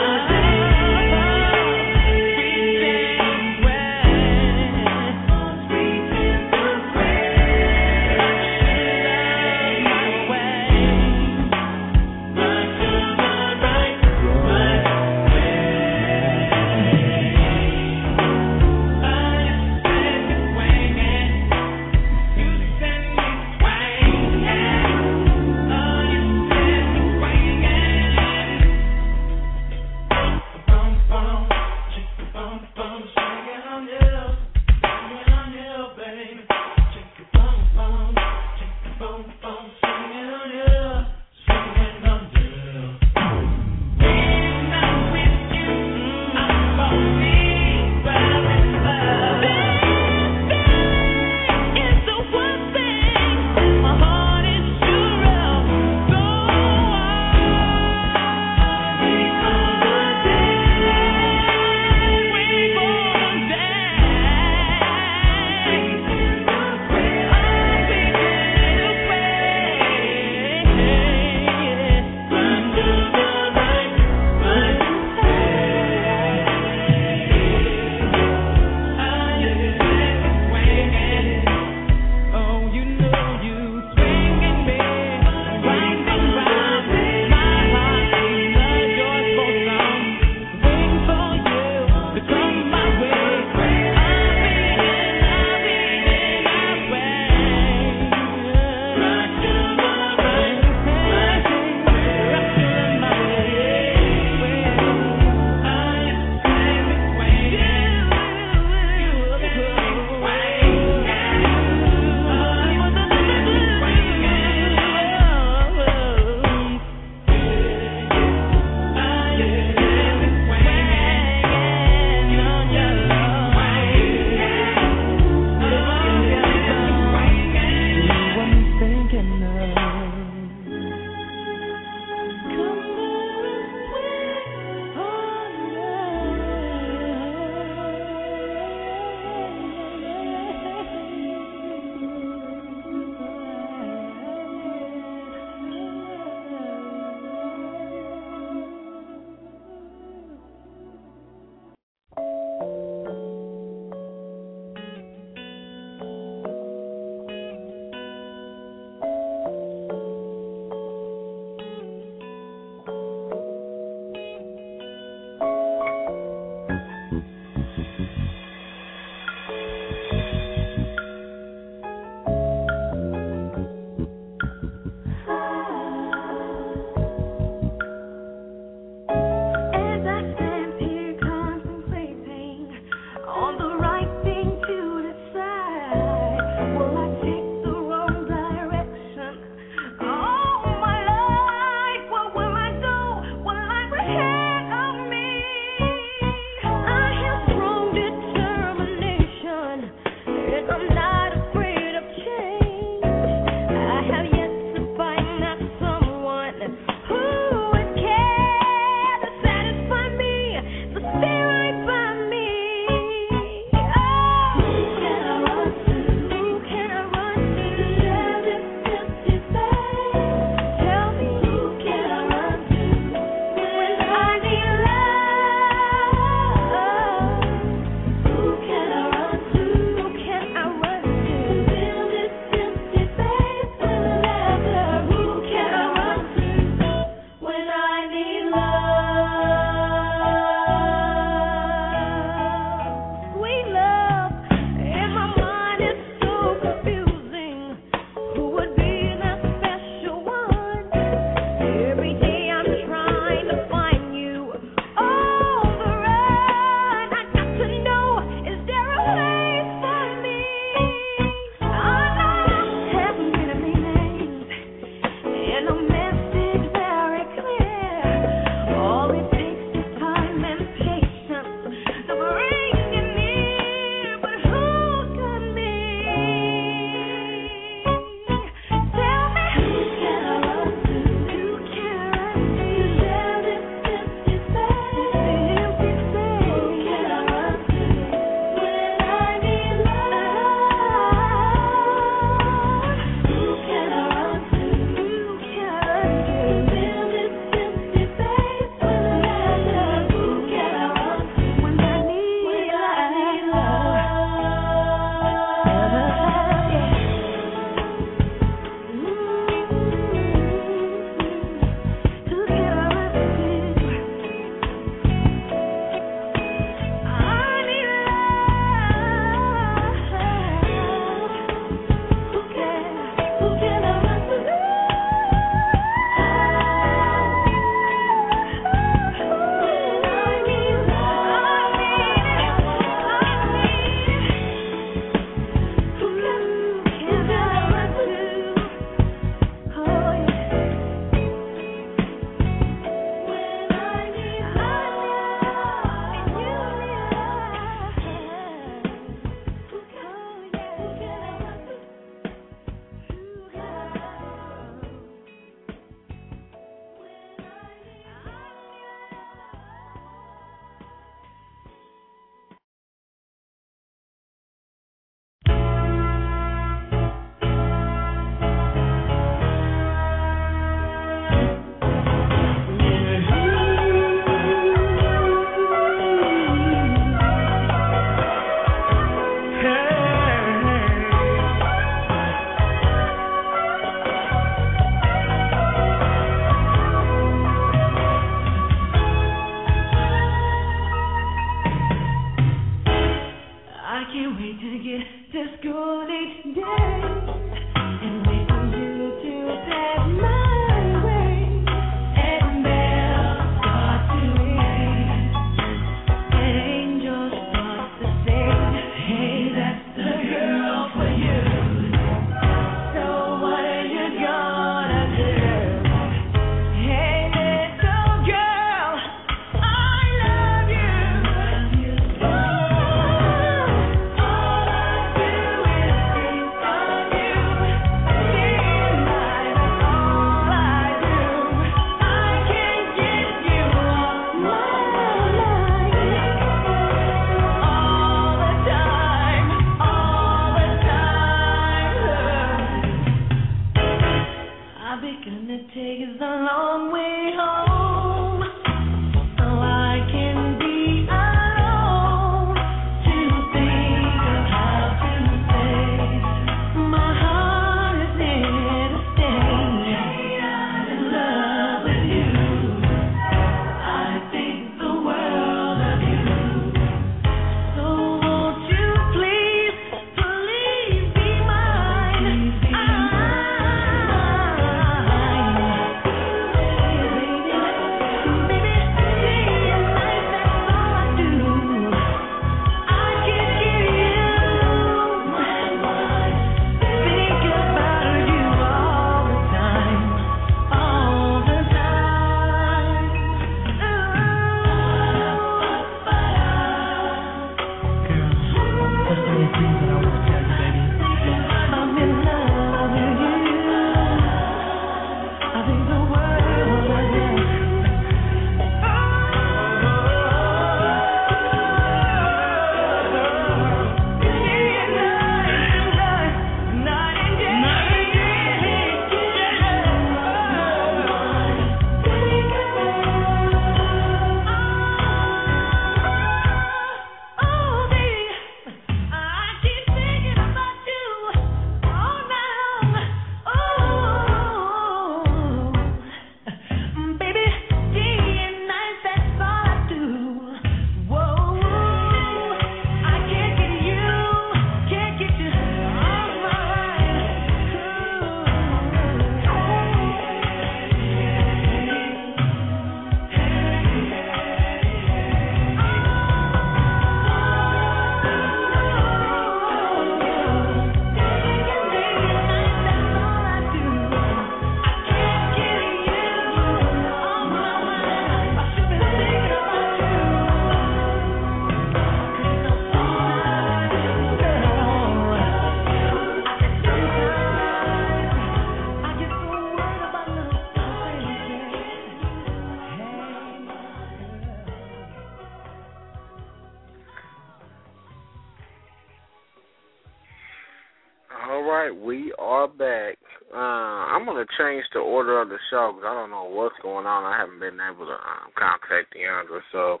I'm gonna change the order of the show because I don't know what's going on. I haven't been able to um, contact Deandra, so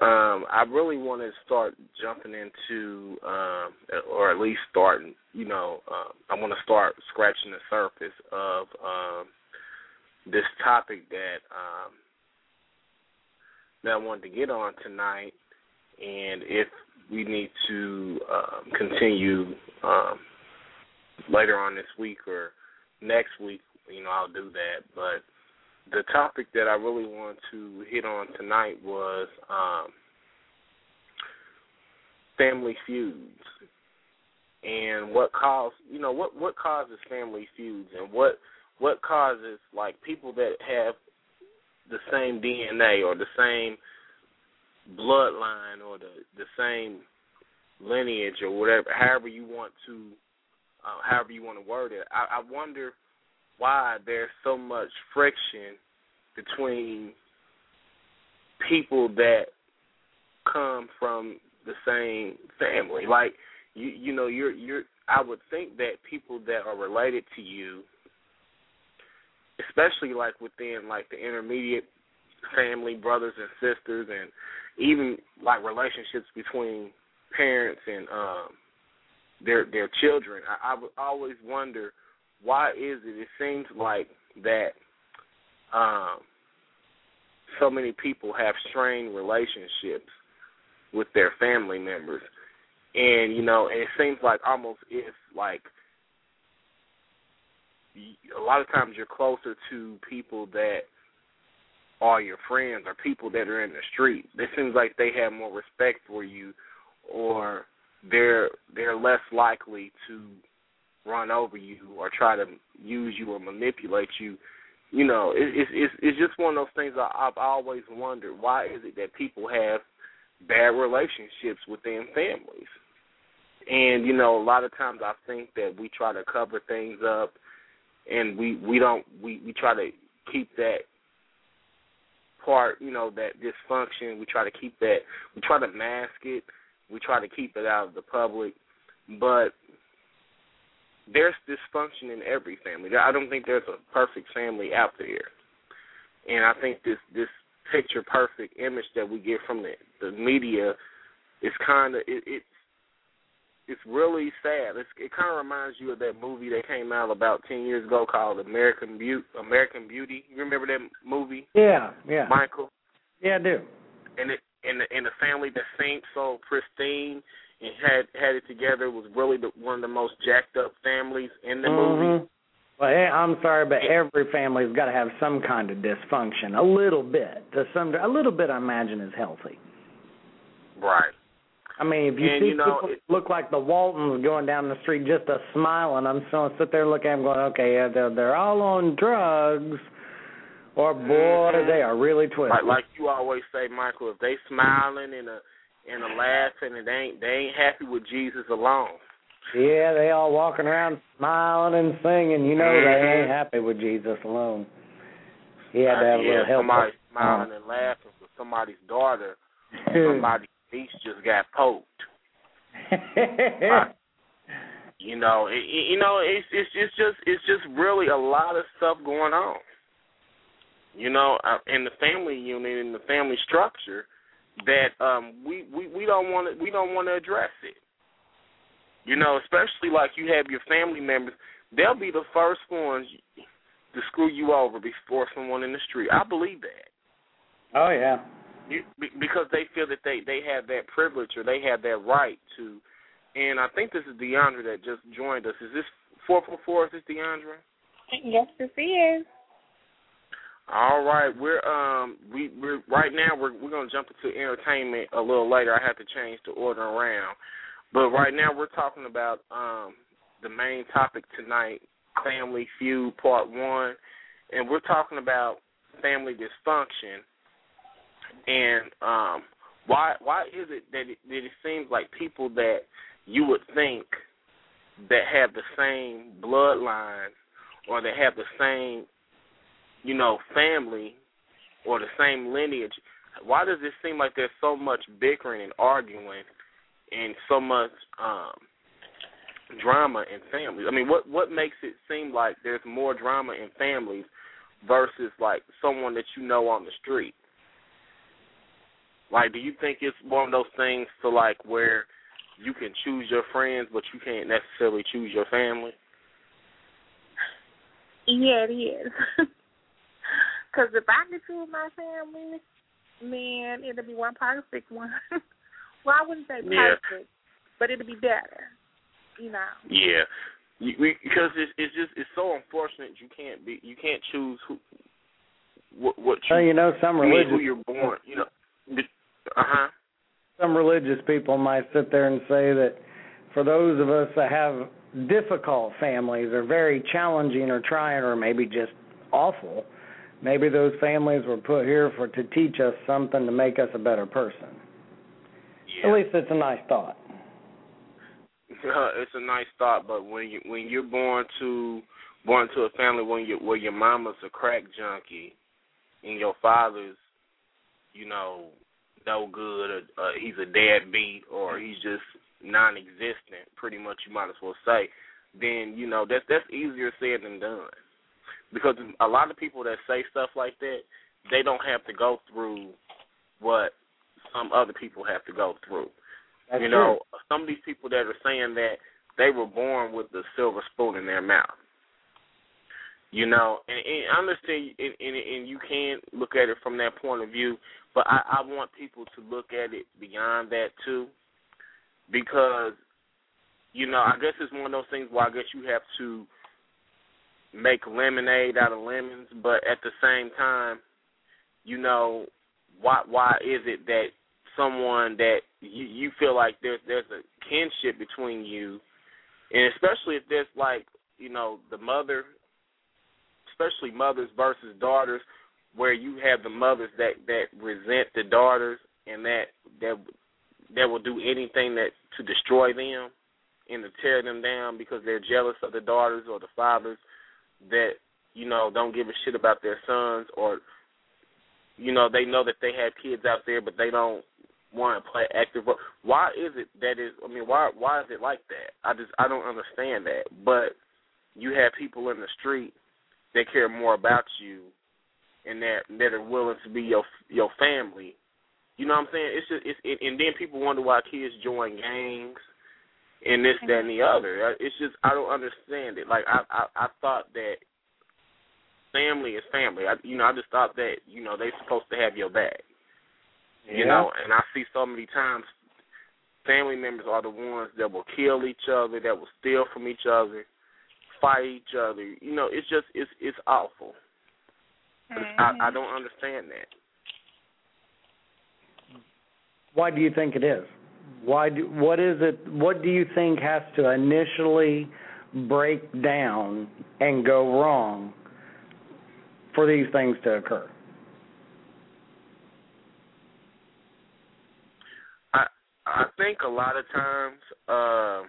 um, I really want to start jumping into, um, or at least starting. You know, uh, I want to start scratching the surface of um, this topic that um, that I wanted to get on tonight, and if we need to um, continue. Um, later on this week or next week, you know, I'll do that. But the topic that I really want to hit on tonight was um, family feuds and what cause you know what what causes family feuds and what what causes like people that have the same DNA or the same bloodline or the the same lineage or whatever however you want to uh, however you want to word it. I, I wonder why there's so much friction between people that come from the same family. Like you, you know, you're you're. I would think that people that are related to you, especially like within like the intermediate family, brothers and sisters, and even like relationships between parents and um their their children. I, I always wonder why is it? It seems like that um, so many people have strained relationships with their family members, and you know, it seems like almost if like a lot of times you're closer to people that are your friends or people that are in the street. It seems like they have more respect for you, or they're they're less likely to run over you or try to use you or manipulate you. You know, it, it's it's it's just one of those things I, I've always wondered. Why is it that people have bad relationships within families? And you know, a lot of times I think that we try to cover things up, and we we don't we we try to keep that part, you know, that dysfunction. We try to keep that. We try to mask it. We try to keep it out of the public, but there's dysfunction in every family. I don't think there's a perfect family out there, and I think this this picture perfect image that we get from the the media is kind of it, it's it's really sad. It's, it kind of reminds you of that movie that came out about ten years ago called American Beauty. American Beauty. You remember that movie? Yeah, yeah. Michael. Yeah, I do. And it and the and the family that seemed so pristine and had had it together was really the, one of the most jacked up families in the movie. Mhm. Well, eh, I'm sorry, but every family's got to have some kind of dysfunction, a little bit. To some, a little bit, I imagine, is healthy. Right. I mean, if you And, see you know, people it- look like the Waltons going down the street just a smiling, I'm still sit there and look at them going, okay, yeah, they're they're all on drugs, or boy, Mhm. they are really twisted. Like like you always say, Michael, if they smiling and a and a laughing and they ain't they ain't happy with Jesus alone. Yeah, they all walking around smiling and singing. You know they Mhm. ain't happy with Jesus alone. He had to have a yeah, little help. somebody smiling and laughing for somebody's daughter. Somebody's niece just got poked. Right. You know, it- you know, it's it's it's just it's just really a lot of stuff going on. You know, uh, in the family unit, in the family structure, that um we we we don't want to we don't want to address it. You know, especially like you have your family members, they'll be the first ones to screw you over before someone in the street. I believe that. oh yeah. You, because they feel that they they have that privilege or they have that right to. And I think this is DeAndre that just joined us. Is this four four four? Is this DeAndre? Yes, this is. All right, we're um we we're right now we're we're gonna jump into entertainment a little later. I have to change the order around, but right now we're talking about um the main topic tonight, Family Feud Part One, and we're talking about family dysfunction. And um why why is it that it, that it seems like people that you would think that have the same bloodline or that have the same you know, family or the same lineage, why does it seem like there's so much bickering and arguing and so much um drama in families? I mean, what what makes it seem like there's more drama in families versus like someone that you know on the street? Like, do you think it's one of those things to like where you can choose your friends, but you can't necessarily choose your family? Yeah, it is. Because if I could choose my family, man, it'll be one perfect one. well, I wouldn't say Yeah. but it'll be better. You know. Yeah, because it's it's just it's so unfortunate you can't be you can't choose who what what you, Well, you know, some religious who you're born. You know, uh huh. some religious people might sit there and say that for those of us that have difficult families or very challenging or trying or maybe just awful, maybe those families were put here for to teach us something to make us a better person. At least it's a nice thought. it's a nice thought, but when you when you're born to born to a family when you where your mama's a crack junkie and your father's, you know, no good or uh, he's a deadbeat or he's just non-existent, pretty much you might as well say, then you know that's that's easier said than done. Because a lot of people that say stuff like that, they don't have to go through what some other people have to go through. That's you know, some of these people that are saying that they were born with the silver spoon in their mouth. You know, and, and I understand, and, and, and you can look at it from that point of view, but I, I want people to look at it beyond that too, because you know I guess it's one of those things where I guess you have to make lemonade out of lemons, but at the same time, you know why why is it that someone that you you feel like there's there's a kinship between you, and especially if there's like you know the mother, especially mothers versus daughters, where you have the mothers that that resent the daughters and that that that will do anything that to destroy them and to tear them down because they're jealous of the daughters or the fathers that you know don't give a shit about their sons or you know they know that they have kids out there but they don't want to play active role. Why is it that is I mean why why is it like that? I just I don't understand that. But you have people in the street that care more about you and that that are willing to be your your family. You know what I'm saying? It's just it's it, and then people wonder why kids join gangs and this that and the other. It's just I don't understand it. Like I I, I thought that family is family. I, you know I just thought that you know they're supposed to have your back. Yeah. You know, and I see so many times family members are the ones that will kill each other, that will steal from each other, fight each other. You know, it's just it's it's awful. I, I mm-hmm. don't understand that. Why do you think it is? Why do what is it what do you think has to initially break down and go wrong for these things to occur? I I think a lot of times uh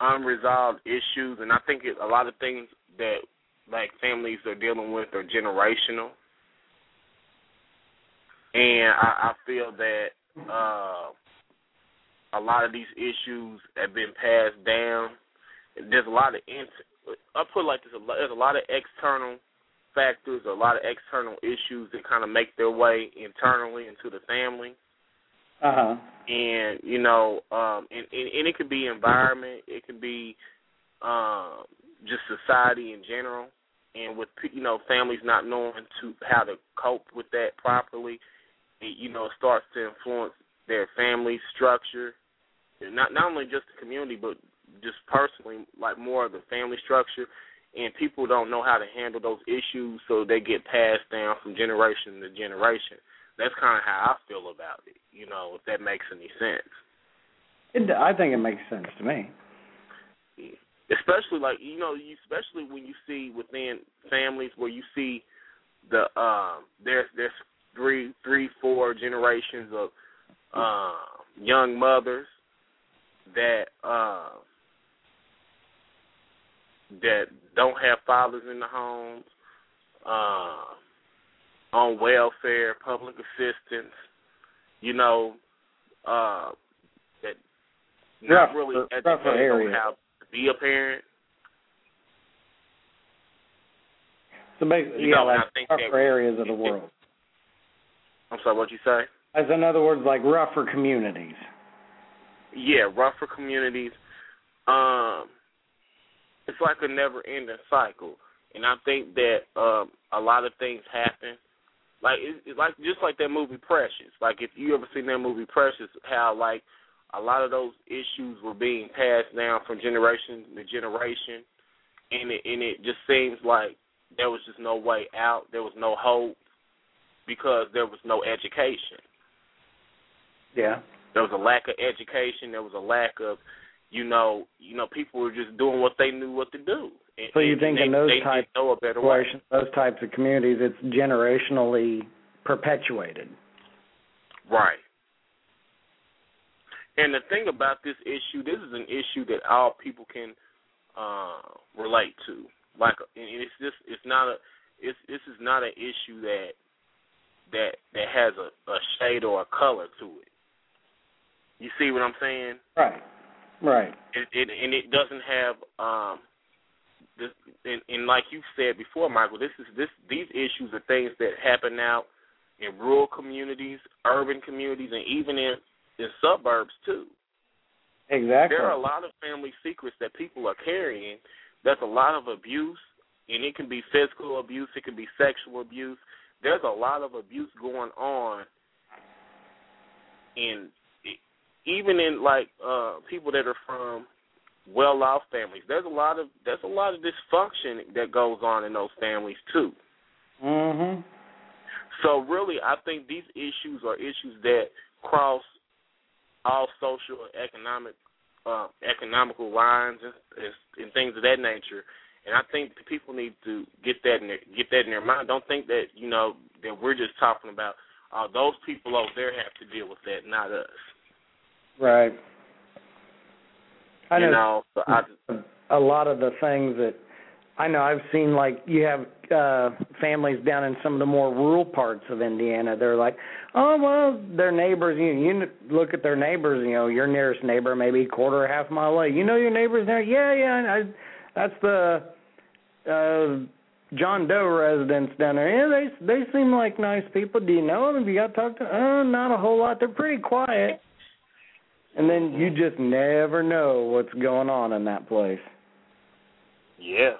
unresolved issues and I think it, a lot of things that like families are dealing with are generational. And I, I feel that uh, a lot of these issues have been passed down. There's a lot of int- I put like this: there's a lot of external factors, a lot of external issues that kind of make their way internally into the family. Uh huh. And you know, um, and, and, and it could be environment, it could be um, just society in general, and with you know families not knowing to how to cope with that properly, it, you know, it starts to influence their family structure, not not only just the community, but just personally, like more of the family structure. And people don't know how to handle those issues, so they get passed down from generation to generation. That's kind of how I feel about it. You know, if that makes any sense. It, I think it makes sense to me. Especially like you know, you especially when you see within families where you see the um there's there's three three four generations of uh, young mothers that uh, that don't have fathers in the homes, uh, on welfare, public assistance, you know, uh, that not Rough- really educated on areas. how to be a parent. So basically, You yeah, know, like that- areas of the world. I'm sorry, what'd you say? As in other words, like rougher communities. yeah, rougher communities. Um, it's like a never-ending cycle, and I think that um, a lot of things happen. Like it, it's like just like that movie Precious. Like if you ever seen that movie Precious, how like a lot of those issues were being passed down from generation to generation, and it and it just seems like there was just no way out. There was no hope because there was no education Yeah. there was a lack of education. There was a lack of, you know, you know, people were just doing what they knew what to do. And, So you think they, in those types know a better way. those types of communities, it's generationally perpetuated. Right. And the thing about this issue, this is an issue that all people can uh relate to. Like, and it's just, it's not a, it's this is not an issue that that that has a, a shade or a color to it. You see what I'm saying? Right. Right. it, it and it doesn't have um this and, and like you said before, Michael, this is this these issues are things that happen out in rural communities, urban communities, and even in in suburbs too. Exactly. There are a lot of family secrets that people are carrying. There's a lot of abuse, and it can be physical abuse, it can be sexual abuse. There's a lot of abuse going on in even in like uh people that are from well off families, there's a lot of there's a lot of dysfunction that goes on in those families too. Mhm. So really, I think these issues are issues that cross all social and economic uh, economical lines and, and things of that nature. And I think people need to get that in their, get that in their mind. Don't think that you know that we're just talking about uh, those people over there have to deal with that, not us. Right. I you know, know, so I, a lot of the things that I know I've seen like you have uh families down in some of the more rural parts of Indiana they're like oh well their neighbors you you look at their neighbors you know your nearest neighbor maybe a quarter or half mile away you know your neighbors there yeah yeah I that's the uh John Doe residents down there. Yeah they they seem like nice people. Do you know them? Have you got to talk to oh not a whole lot. They're pretty quiet. And then you just never know what's going on in that place. Yeah.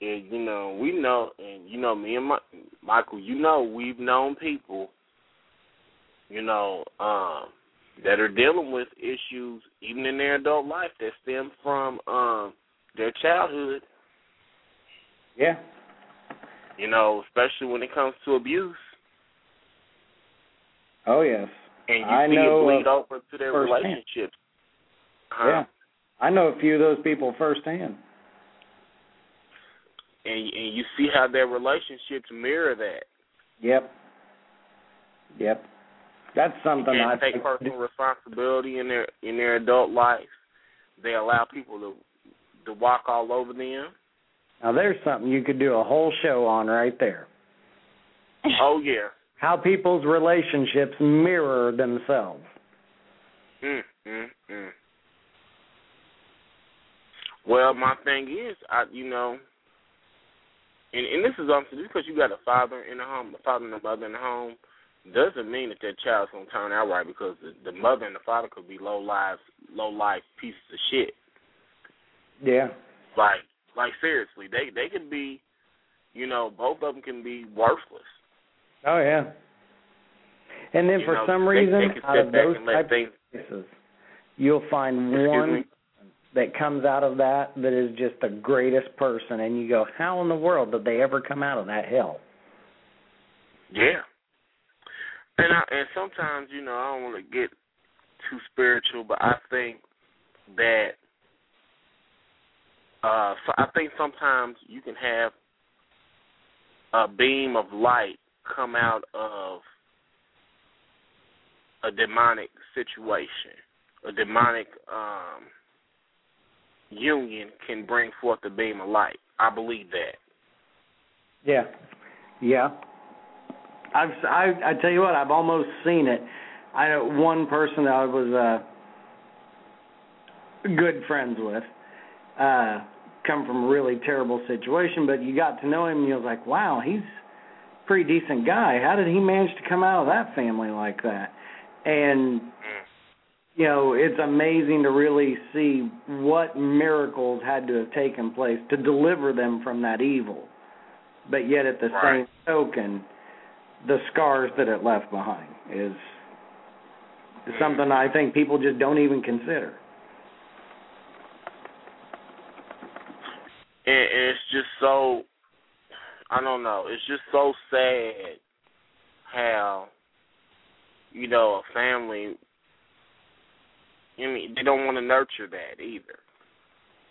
Yeah, you know, we know, and you know, me and my, Michael, you know, we've known people, you know, um, that are dealing with issues even in their adult life that stem from um their childhood. Yeah. You know, especially when it comes to abuse. Oh yes. And you I see know it bleed of over to their relationships. Huh? Yeah. I know a few of those people firsthand. And and you see how their relationships mirror that. Yep. Yep. That's something I take personal responsibility in their in their adult life. They allow people to to walk all over them. now there's something you could do a whole show on right there. Oh yeah. How people's relationships mirror themselves. Mm, mm, mm. Well, my thing is, I you know, and and this is obviously just because you got a father in the home, a father and a mother in the home, doesn't mean that that child's gonna turn out right because the, the mother and the father could be low lives, low life pieces of shit. Yeah. Like, like seriously, they they can be, you know, both of them can be worthless. Oh yeah. And then You for know, some they- reason, they out of those type things- of cases, you'll find one me? that comes out of that that is just the greatest person, and you go, how in the world did they ever come out of that hell? Yeah. And I and sometimes, you know, I don't want to get too spiritual, but I think that uh so I think sometimes you can have a beam of light come out of a demonic situation. A demonic um union can bring forth a beam of light. I believe that. Yeah, yeah. I've I I tell you what, I've almost seen it. I one person that I was uh, good friends with, uh, come from a really terrible situation, but you got to know him and you was like, wow, he's a pretty decent guy. How did he manage to come out of that family like that? And you know, it's amazing to really see what miracles had to have taken place to deliver them from that evil. But yet, at the Right. same token, the scars that it left behind is is something I think people just don't even consider. And, and it's just so I don't know. It's just so sad how you know a family. I mean, they don't want to nurture that either.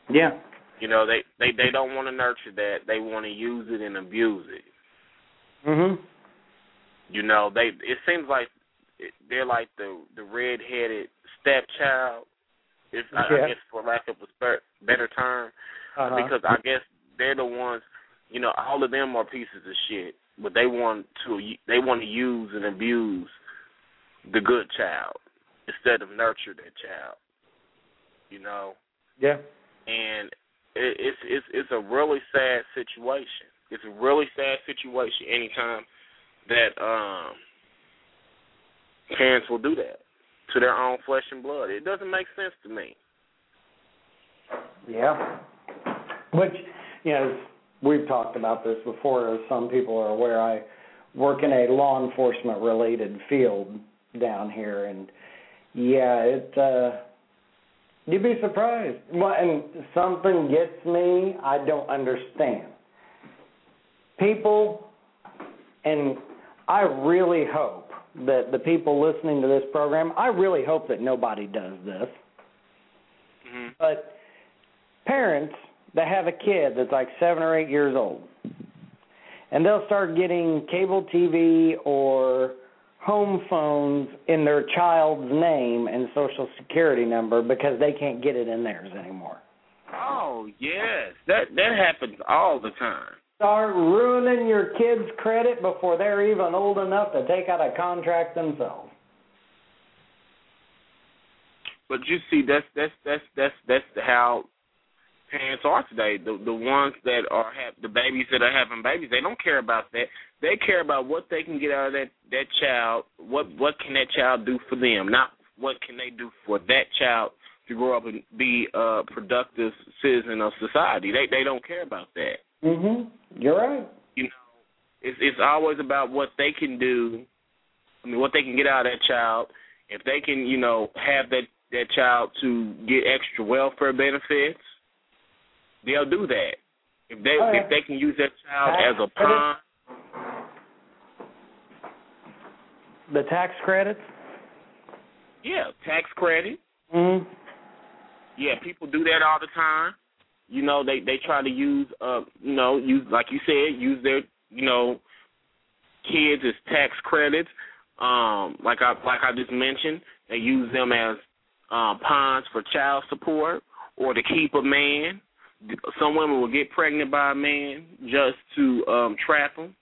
Yeah. You know, they they they don't want to nurture that. They want to use it and abuse it. Mhm. You know, they it seems like they're like the the red-headed stepchild. If I, Yeah. I guess for lack of a better term, Uh-huh. because I guess they're the ones. You know, all of them are pieces of shit, but they want to they want to use and abuse the good child instead of nurture that child. You know, Yeah. and it, it's it's it's a really sad situation. It's a really sad situation anytime that um parents will do that to their own flesh and blood. It doesn't make sense to me. Yeah. Which, you know, we've talked about this before, as some people are aware. I work in a law enforcement related field down here, and Yeah, it. uh You'd be surprised. Well, and something gets me. I don't understand. People, and I really hope that the people listening to this program. I really hope that nobody does this. hmm But parents that have a kid that's like seven or eight years old, and they'll start getting cable TV or home phones in their child's name and social security number because they can't get it in theirs anymore. Oh yes, that that happens all the time. Start ruining your kids' credit before they're even old enough to take out a contract themselves. But you see, that's that's that's that's that's how parents are today. The the ones that are have the babies that are having babies, they don't care about that. They care about what they can get out of that that child. What what can that child do for them? Not what can they do for that child to grow up and be a productive citizen of society. They they don't care about that. Mhm. You're right. You know, it's it's always about what they can do. I mean, what they can get out of that child. If they can, you know, have that that child to get extra welfare benefits, they'll do that. If they yeah. if they can use that child as a pawn, The tax credits. yeah, tax credit. Mhm. Yeah, people do that all the time. You know, they they try to use uh you know, use like you said, use their you know kids as tax credits. Um, like I like I just mentioned, they use them as um pawns for child support or to keep a man. Some women will get pregnant by a man just to um trap him.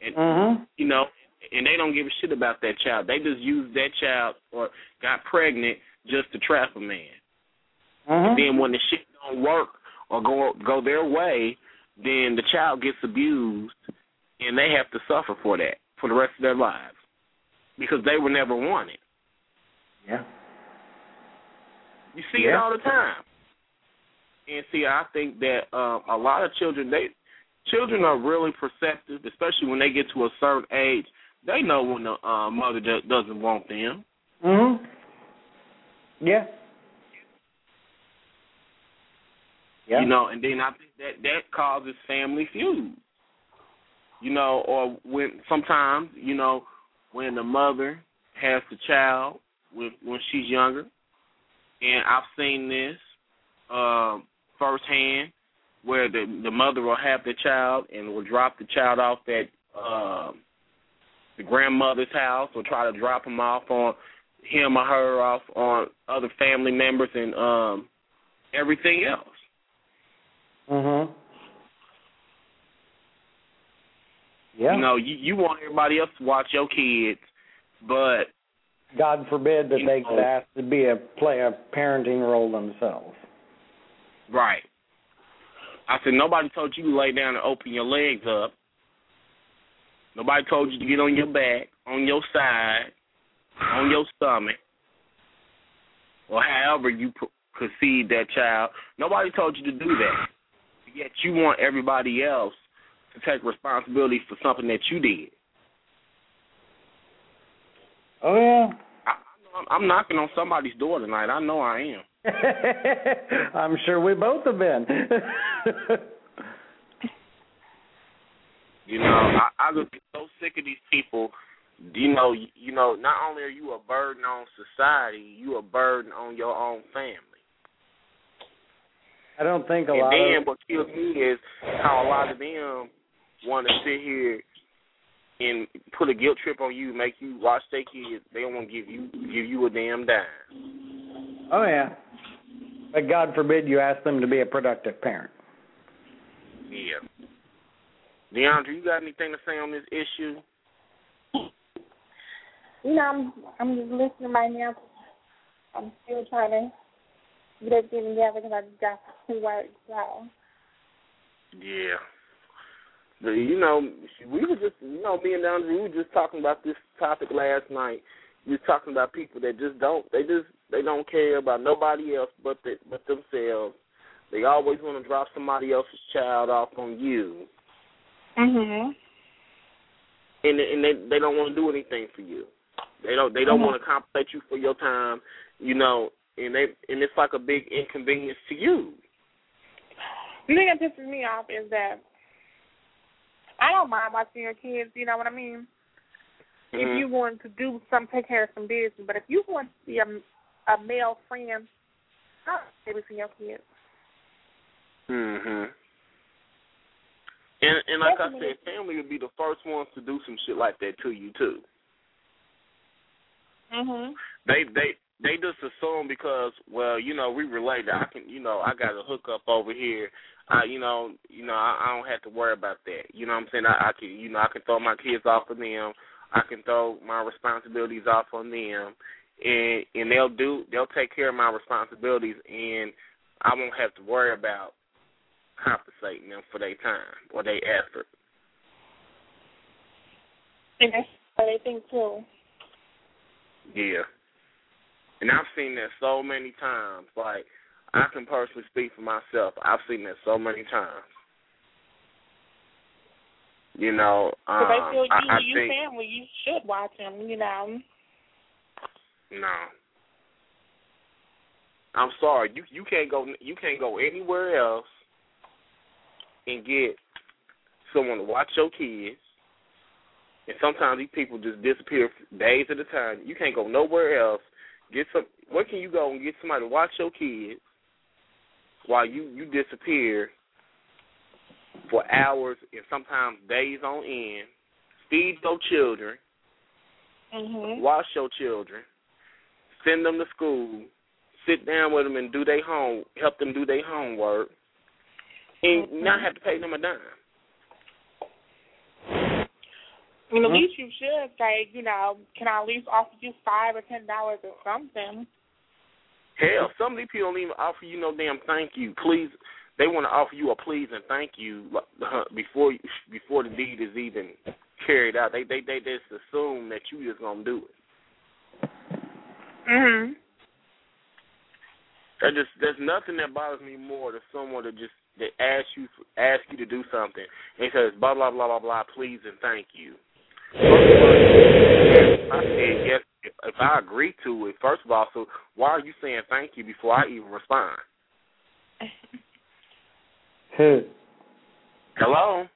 And Mhm. you know, and they don't give a shit about that child. They just use that child or got pregnant just to trap a man. Mhm. And then when the shit don't work or go go their way, then the child gets abused, and they have to suffer for that for the rest of their lives because they were never wanted. Yeah. You see it all the time. And see, I think that um, a lot of children they children are really perceptive, especially when they get to a certain age. They know when the uh, mother do- doesn't want them. Mhm. Yeah. Yeah. You know, and then I think that that causes family feuds. You know, or when sometimes, you know, when the mother has the child when when she's younger, and I've seen this um, firsthand, where the the mother will have the child and will drop the child off at um, the grandmother's house, or try to drop him off on him or her off on other family members and um, everything else. Mhm. Yeah. You know, you, you want everybody else to watch your kids, but God forbid that they know- could ask to be a play a parenting role themselves. Right. I said nobody told you to lay down and open your legs up. Nobody told you to get on your back, on your side, on your stomach, or however you p- conceive that child. Nobody told you to do that. Yet you want everybody else to take responsibility for something that you did. Oh yeah. I'm, I'm knocking on somebody's door tonight. I know I am. I'm sure we both have been. You know, I, I just get so sick of these people. You know, you, know, not only are you a burden on society, you a burden on your own family. I don't think a and lot then of what kills me is how a lot of them want to sit here and put a guilt trip on you, make you watch their kids. They don't want to give you give you a damn dime. Oh yeah. But God forbid you ask them to be a productive parent. Yeah. DeAndre, you got anything to say on this issue? You know, I'm I'm just listening right now. I'm still trying to get everything together because I just got to work. So Yeah. But, you know, we were just, you know, me and Andre, we were just talking about this topic last night. We were talking about people that just don't, they just, they don't care about nobody else but the, but themselves. They always want to drop somebody else's child off on you, Mhm. and and they they don't want to do anything for you. They don't they don't Mhm. want to compensate you for your time, you know, and they and it's like a big inconvenience to you. The thing that pisses me off is that I don't mind watching your kids. You know what I mean? If Mhm. you want to do some, take care of some business. But if you want to be a, a male friend, don't babysit your kids. Mhm. And and like I said, family would be the first ones to do some shit like that to you too. Mhm. They they they just assume because well you know we related I can you know I got a hookup over here I you know you know I, I don't have to worry about that you know what I'm saying I, I can you know I can throw my kids off of them I can throw my responsibilities off on them and and they'll do they'll take care of my responsibilities and I won't have to worry about compensating them for their time or their effort And that's what they think too. Yeah. And I've seen that so many times. Like I can personally speak for myself. I've seen that so many times. You know, If um, they feel you, I, I you think family, you should watch them. You know. No. I'm sorry. You you can't go you can't go anywhere else and get someone to watch your kids. And sometimes these people just disappear for days at a time. You can't go nowhere else. Get some. Where can you go and get somebody to watch your kids while you you disappear for hours and sometimes days on end? Feed your children, Mhm. wash your children, send them to school, sit down with them and do their home, help them do their homework, and Mhm. not have to pay them a dime. I mean, at Mhm. least you should say, you know, can I at least offer you five or ten dollars or something? Hell, some of these people don't even offer you no damn thank you. Please, they want to offer you a please and thank you uh, before before the deed is even carried out. They they they just assume that you just gonna do it. Mhm. That just there's nothing that bothers me more than someone that just that asks you ask you to do something and says blah blah blah blah blah please and thank you. I said yes if, if I agree to it. First of all, so why are you saying thank you before I even respond? Who? Hello.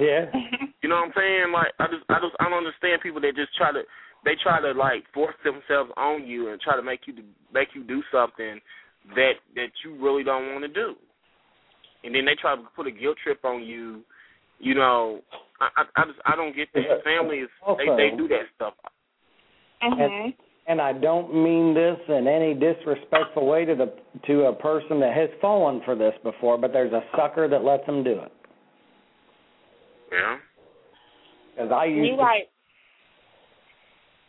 Yeah. You know what I'm saying? Like I just I just I don't understand people that just try to they try to like force themselves on you and try to make you make you do something that that you really don't want to do. And then they try to put a guilt trip on you. You know, I I, I just I don't get that. Families is they they do that stuff. And, and I don't mean this in any disrespectful way to the to a person that has fallen for this before, but there's a sucker that lets them do it. Yeah. Because I used You to, right.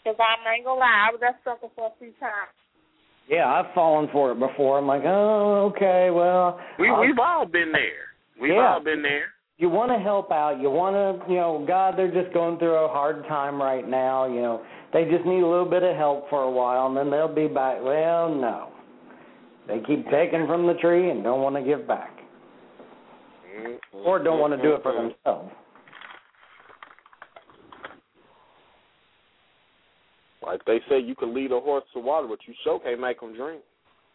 Because I ain't gonna lie, I was that sucker for a few times. yeah, I've fallen for it before. I'm like, oh, okay, well, We I'll- we've all been there. We've Yeah. all been there. you want to help out. You want to, you know, God, they're just going through a hard time right now. You know, they just need a little bit of help for a while, and then they'll be back. Well, no, they keep taking from the tree and don't want to give back, or don't want to do it for themselves. Like they say, you can lead a horse to water, but you sure can't make him drink.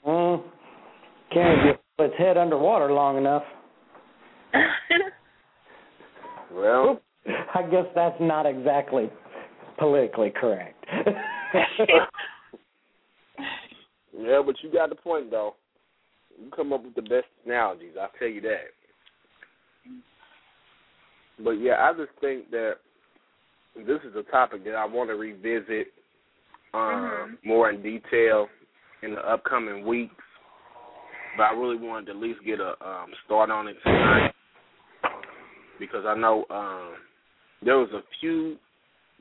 Mm, can't put its head underwater long enough. Well, I guess that's not exactly politically correct. yeah, but you got the point though. You come up with the best analogies. I'll tell you that. But yeah, I just think that this is a topic that I want to revisit um, more in detail in the upcoming weeks. But I really wanted to at least get a um, start on it tonight because I know um, there was a few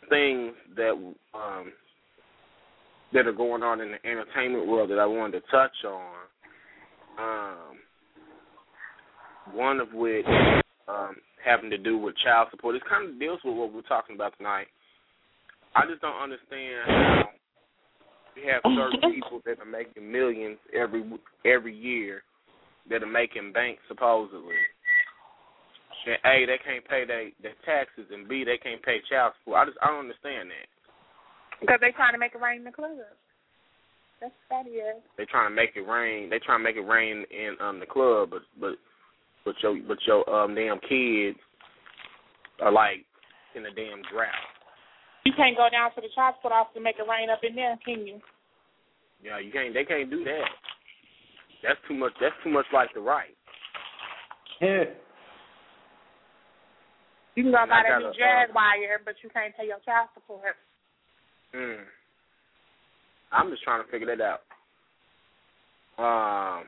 things that um, that are going on in the entertainment world that I wanted to touch on. Um, one of which um, having to do with child support. It kind of deals with what we're talking about tonight. I just don't understand how we have certain people that are making millions every every year that are making bank supposedly. And A, they can't pay their their taxes, and B, they can't pay child support. I just I don't understand that. Because they trying to make it rain in the club. That's that is. They trying to make it rain. They trying to make it rain in um the club, but but but your but your um damn kids are like in a damn drought. You can't go down to the transport office and make it rain up in there, can you? Yeah, you can't. They can't do that. That's too much. That's too much like the right. You can go And buy that got new a, Jaguar, but you can't pay your child support. Mm. I'm just trying to figure that out. Um.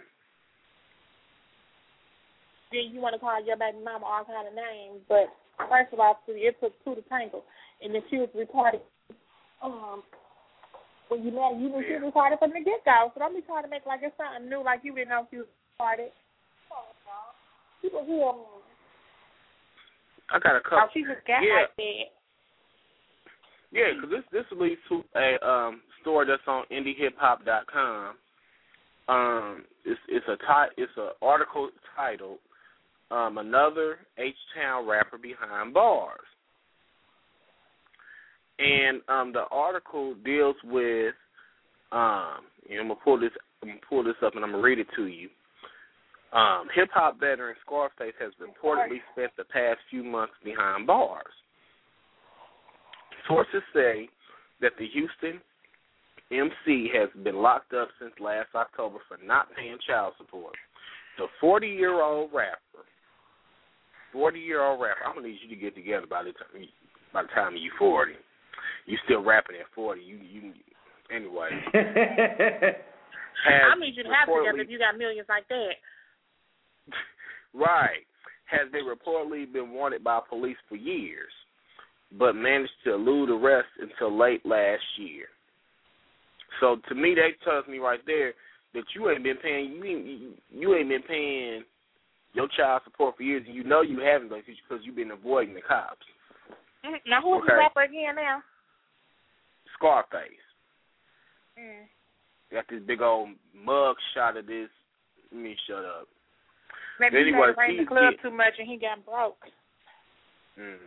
Then you want to call your baby mama all kind of names, but first of all, it took two to tangle, and then she was retarded. Um, when you met, you knew she was retarded from the get go, so don't be trying to make like it's something new, like you didn't know she was retarded. People hear. I got a couple. Oh, she just got yeah. like that. Yeah, 'cause this this leads to a um store that's on indiehiphop.com. Um, it's it's a ti- it's an article titled um another H Town rapper behind bars, and um the article deals with um and I'm gonna pull this I'm gonna pull this up and I'm gonna read it to you. Um, hip hop veteran Scarface has reportedly spent the past few months behind bars. Sources say that the Houston MC has been locked up since last October for not paying child support. The 40 year old rapper, 40 year old rapper, I'm gonna need you to get together by the time by the time you're 40. You still rapping at 40. You you anyway. I need you to have together reportedly- if you got millions like that. Right. Has been reportedly been wanted by police for years, but managed to elude arrest until late last year. So to me, that tells me right there that you ain't been paying you ain't, you, you ain't been paying your child support for years, and you know you haven't because you've been avoiding the cops. Mhm. Now who's Okay. the rapper again now? Scarface Mm. got this big old mug shot of this. Let me shut up. Maybe he Anyway, it rain the club get- too much and he got broke. Mm.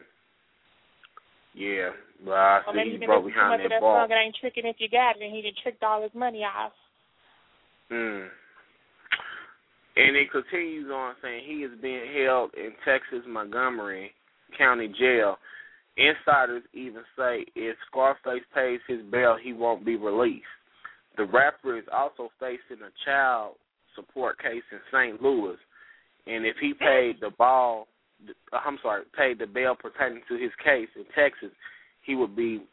Yeah, but I Or see maybe he he broke listening too much behind of that that bar. song. It ain't tricking if you got it, and he done tricked all his money off. Mm. And it continues on saying he is being held in Texas Montgomery County Jail. Insiders even say if Scarface pays his bail, he won't be released. The rapper is also facing a child support case in St. Louis, and if he paid the ball, I'm sorry, paid the bail pertaining to his case in Texas, he would be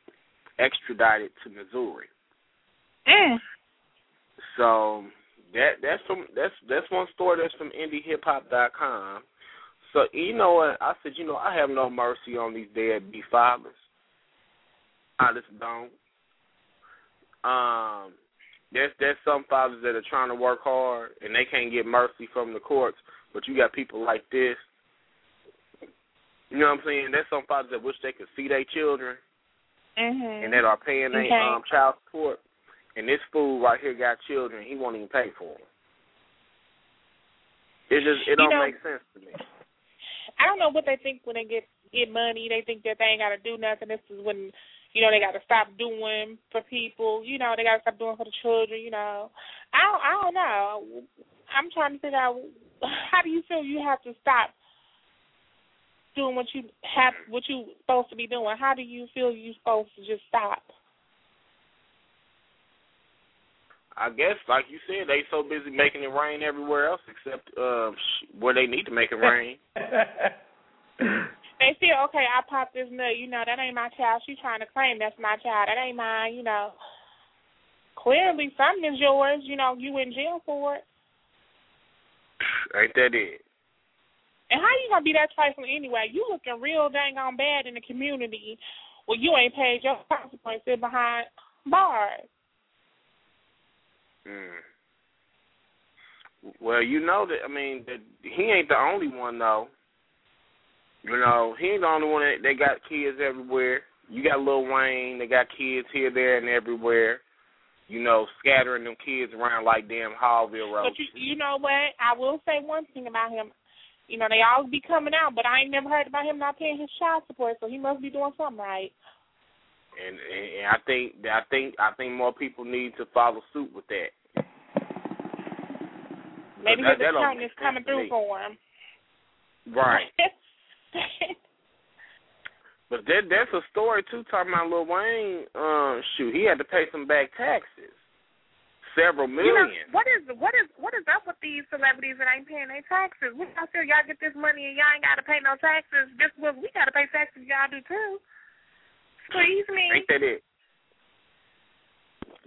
extradited to Missouri. Mm. So that that's from that's that's one story that's from IndieHipHop.com. So you know what I said? You know I have no mercy on these deadbeat fathers. I just don't. Um, there's there's some fathers that are trying to work hard and they can't get mercy from the courts, but you got people like this. You know what I'm saying? There's some fathers that wish they could see their children Mhm. and that are paying their Okay. um, child support. And this fool right here got children. He won't even pay for them. It just it You don't know- make sense to me. I don't know what they think when they get get money. They think that they ain't got to do nothing. This is when you know they got to stop doing for people. You know they got to stop doing for the children. You know, I don't, I don't know. I'm trying to figure out how do you feel you have to stop doing what you have what you supposed to be doing. How do you feel you supposed to just stop? I guess, like you said, they so busy making it rain everywhere else except uh, where they need to make it rain. They feel okay. I popped this nut. You know that ain't my child. She trying to claim that's my child. That ain't mine. You know. Clearly, something is yours. You know, you in jail for it. Ain't that it? And how you gonna be that trifling anyway? You looking real dang on bad in the community. Well, you ain't paid your consequence sit behind bars. Mm. Well, you know that. I mean, that he ain't the only one though. You know, he ain't the only one that they got kids everywhere. You got Lil Wayne, they got kids here, there, and everywhere. You know, scattering them kids around like damn Hallville Road. But you, you know what? I will say one thing about him. You know, they always be coming out, but I ain't never heard about him not paying his child support, so he must be doing something right. and, and I think I think I think more people need to follow suit with that. Maybe that- his accountant is coming through for him. Right. But that that's a story too. Talking about Lil Wayne, uh, shoot, he had to pay some back taxes, several You know, what is what is what is up with these celebrities that ain't paying their taxes? We y'all feel y'all get this money and y'all ain't gotta pay no taxes. Just what we gotta pay taxes, y'all do too. Please me. Ain't that it?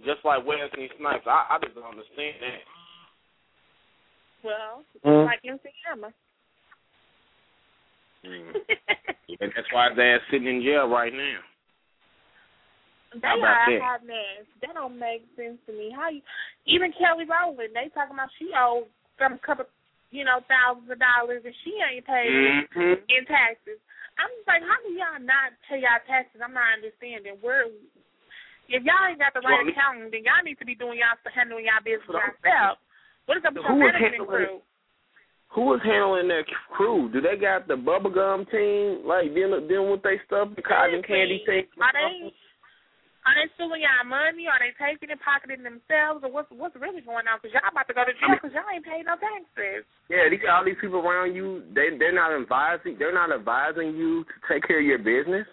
Just like Wesley Snipes, I, I just don't understand that. Well, Mm. like MC Hammer. Mm. that's why ass sitting in jail right now. They are that? hot mess. That don't make sense to me. How you even Kelly Rowland, they talking about she owed some couple you know, thousands of dollars and she ain't paid Mhm. in taxes. I'm just like, how do y'all not pay y'all taxes? I'm not understanding. Where if y'all ain't got the right Well, accountant, then y'all need to be doing y'all handling y'all business yourself. What is up with your Who is management handling- crew? Who is handling their crew? Do they got the bubblegum team like dealing dealing with their stuff, the cotton candy team? Are they are they stealing y'all money? Are they taking it, pocketing themselves, or what's what's really going on? Because y'all about to go to jail because y'all ain't paid no taxes. Yeah, these all these people around you, they they're not advising they're not advising you to take care of your business.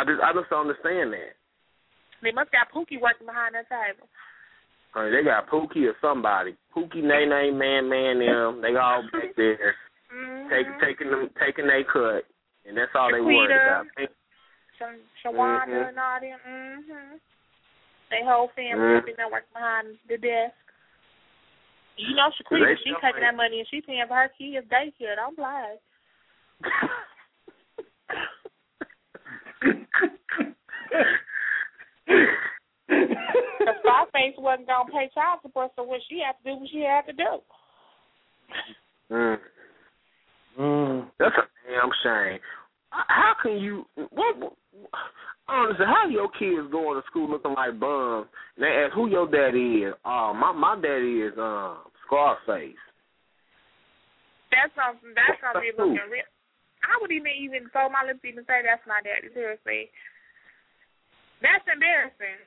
I just I just don't understand that. They must got Pookie working behind that table. I mean, they got Pookie or somebody. Pookie, Nay Nay, Man Man, them. They all back there Mm-hmm. take, taking them taking their cut, and that's all they worried about. Sh- Shawanda Mhm. and all them. Mhm. They whole family Mhm. up in there working behind the desk. You know, Shaquita, she taking that money and she paying for her kids' daycare. Don't lie. The Scarface wasn't gonna pay child support, so what she had to do, what she had to do. Mm. Mm. That's a damn shame. How can you? What? what honestly, how your kids going to school looking like bums? And they ask who your daddy is. Oh, my my daddy is um Scarface. That's something. That's something Who? looking real. I would even even throw my lips even say that's my daddy. Seriously, that's embarrassing.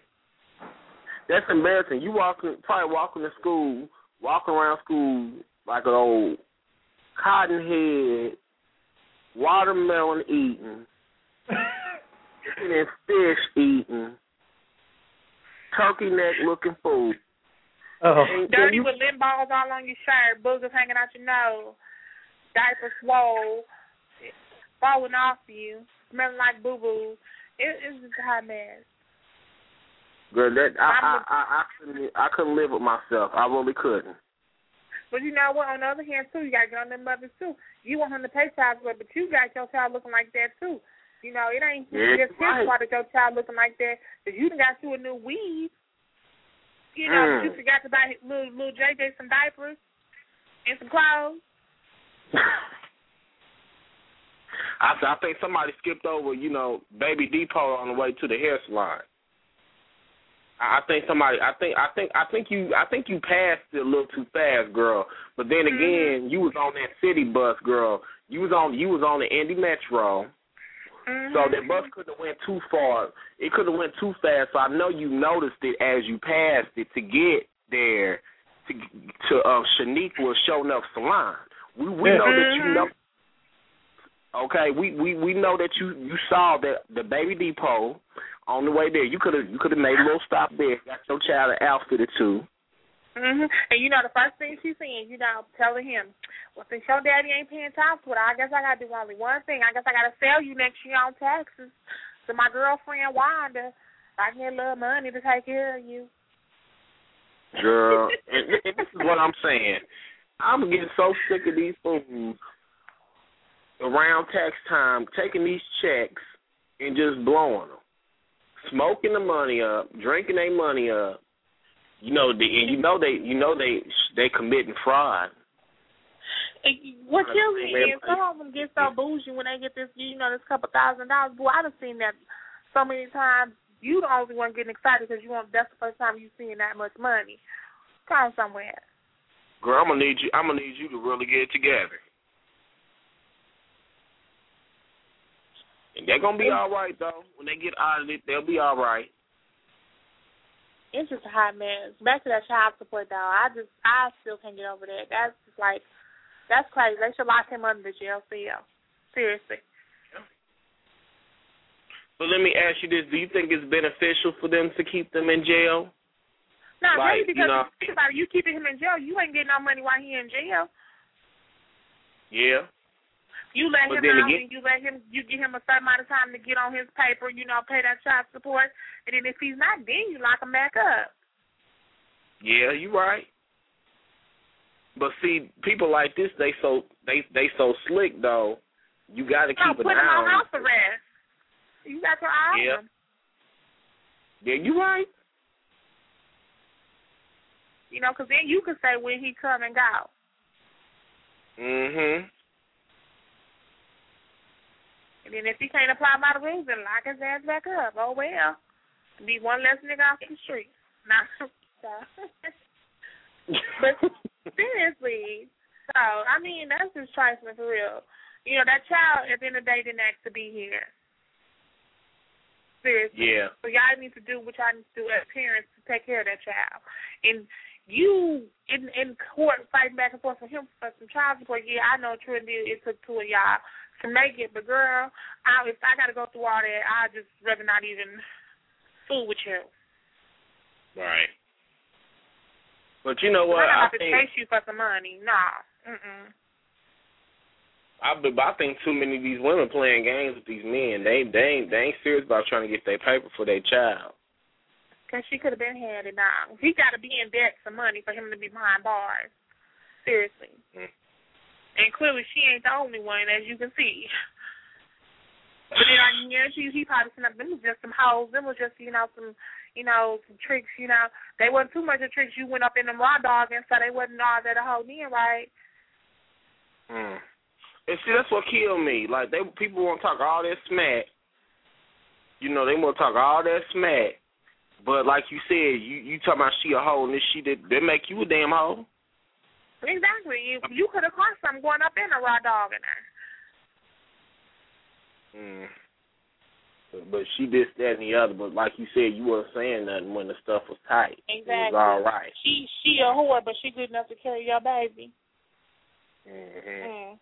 That's embarrassing. You walking, probably walking to school, walking around school like an old cotton head, watermelon eating, and fish eating, turkey neck looking fool. Oh. And- Dirty and you- with lint balls all on your shirt, boogers hanging out your nose, diaper swole, falling off you, smelling like boo boo. It, it's just a hot mess. Girl, that I, I I I couldn't I couldn't live with myself. I really couldn't. But you know what? On the other hand, too, you got to get on them mothers too. You want him to pay child support, but you got your child looking like that too. You know, it ain't Yeah, just his right. fault that your child looking like that. Cause you done got you a new weave. You know, Mm. you forgot to buy little little JJ some diapers and some clothes. I I think somebody skipped over, you know, Baby Depot on the way to the hair salon. I think somebody. I think. I think. I think you. I think you passed it a little too fast, girl. But then mm-hmm. again, you was on that city bus, girl. You was on. You was on the Indy Metro. Mm-hmm. So that bus couldn't have went too far. It could have went too fast. So I know you noticed it as you passed it to get there. To to uh, Shaniqua Shownuff Salon. We we know that you mm-hmm. know. Okay, we we we know that you you saw that the Baby Depot on the way there. You could have you could have made a little stop there. Got your child an outfit or two. Mhm. And you know the first thing she's saying, you know, telling him, well, since your daddy ain't paying child support, I guess I gotta do only one thing. I guess I gotta sell you next year on taxes to my girlfriend Wanda. I can get a little money to take care of you. Girl, and, and this is what I'm saying. I'm getting so sick of these fools around tax time taking these checks and just blowing them, smoking the money up, drinking their money up. You know, the, and you know they, you know they, they committing fraud. What kills me is some of them get so bougie when they get this, you know, this couple thousand dollars. Boy, I've seen that so many times. You the only one getting excited because you want that's the first time you seeing that much money. Come somewhere. Girl, I'm gonna need you. I'm gonna need you to really get it together. And they're gonna be all right though. When they get audited, they'll be all right. It's just a hot mess. Back to that child support though. I just I still can't get over that. That's just like that's crazy. They should lock him under the jail cell. Seriously. But let me ask you this: Do you think it's beneficial for them to keep them in jail? Not Like, really because you know- think about it, you keeping him in jail, you ain't getting no money while he in jail. Yeah. You let But him out again- and you let him you give him a certain amount of time to get on his paper, you know, pay that child support and then if he's not then you lock him back up. Yeah, you right. But see, people like this, they so they they so slick though. You got to No, keep an eye on house arrest. You got your eye Yeah. on him. Yeah, you right. You know, 'cause then you could say when he come and go. Mhm. And then if he can't apply by the rules, then lock his ass back up. Oh well. Be one less nigga off the street. Nah. so. but seriously, so I mean that's just trifling for real. You know that child at the end of the day didn't ask to be here. Seriously. Yeah. So y'all need to do what y'all need to do as parents to take care of that child. And you in in court fighting back and forth for him for some child support. Yeah, I know true indeed it took two of y'all to make it, but girl, I if I gotta go through all that, I just rather not even fool with you. Right. But you know what? I'm not about to think chase you for some money. Nah. Mm-mm. I, but I think too many of these women playing games with these men. They they ain't they ain't serious about trying to get their paper for their child. Because she could have been handed now. He got to be in debt for money for him to be behind bars. Seriously. Mm. And clearly she ain't the only one, as you can see. But then, I yeah, she, he probably sent up, them was just some hoes. Them was just, you know, some, you know, some tricks, you know. They wasn't too much of tricks. You went up in them raw dog and so they wasn't all that a hoe in, right? Mm. And see, that's what killed me. Like they people want to talk all that smack. You know, they want to talk all that smack. But like you said, you you talking about she a hoe and this she did that make you a damn hoe. Exactly. You, you could have caught something going up in a raw dog in there. Mm. But, she this, that, and the other. But like you said, you weren't saying nothing when the stuff was tight. Exactly. It was all right. She she a whore, but she good enough to carry your baby. Mm-hmm. Mm.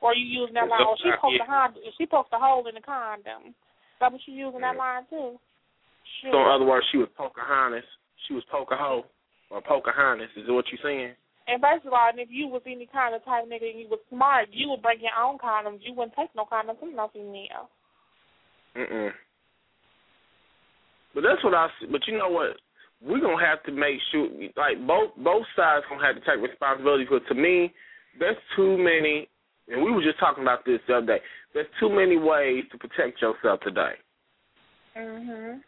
Or you using that It's line? Well, she poked a hole. She poked a hole in the condom. That what you using that line too? Shoot. So in other words, she was Pocahontas. She was Pocahontas or Pocahontas. Is what you saying? And first of all, and if you was any kind of type nigga and you was smart, you would bring your own condoms. You wouldn't take no condoms from no female. Mm-mm. But that's what I. s- But you know what? We're gonna have to make sure, like both both sides gonna have to take responsibility. Because to me, there's too many, and we were just talking about this the other day. There's too many ways to protect yourself today. Mhm.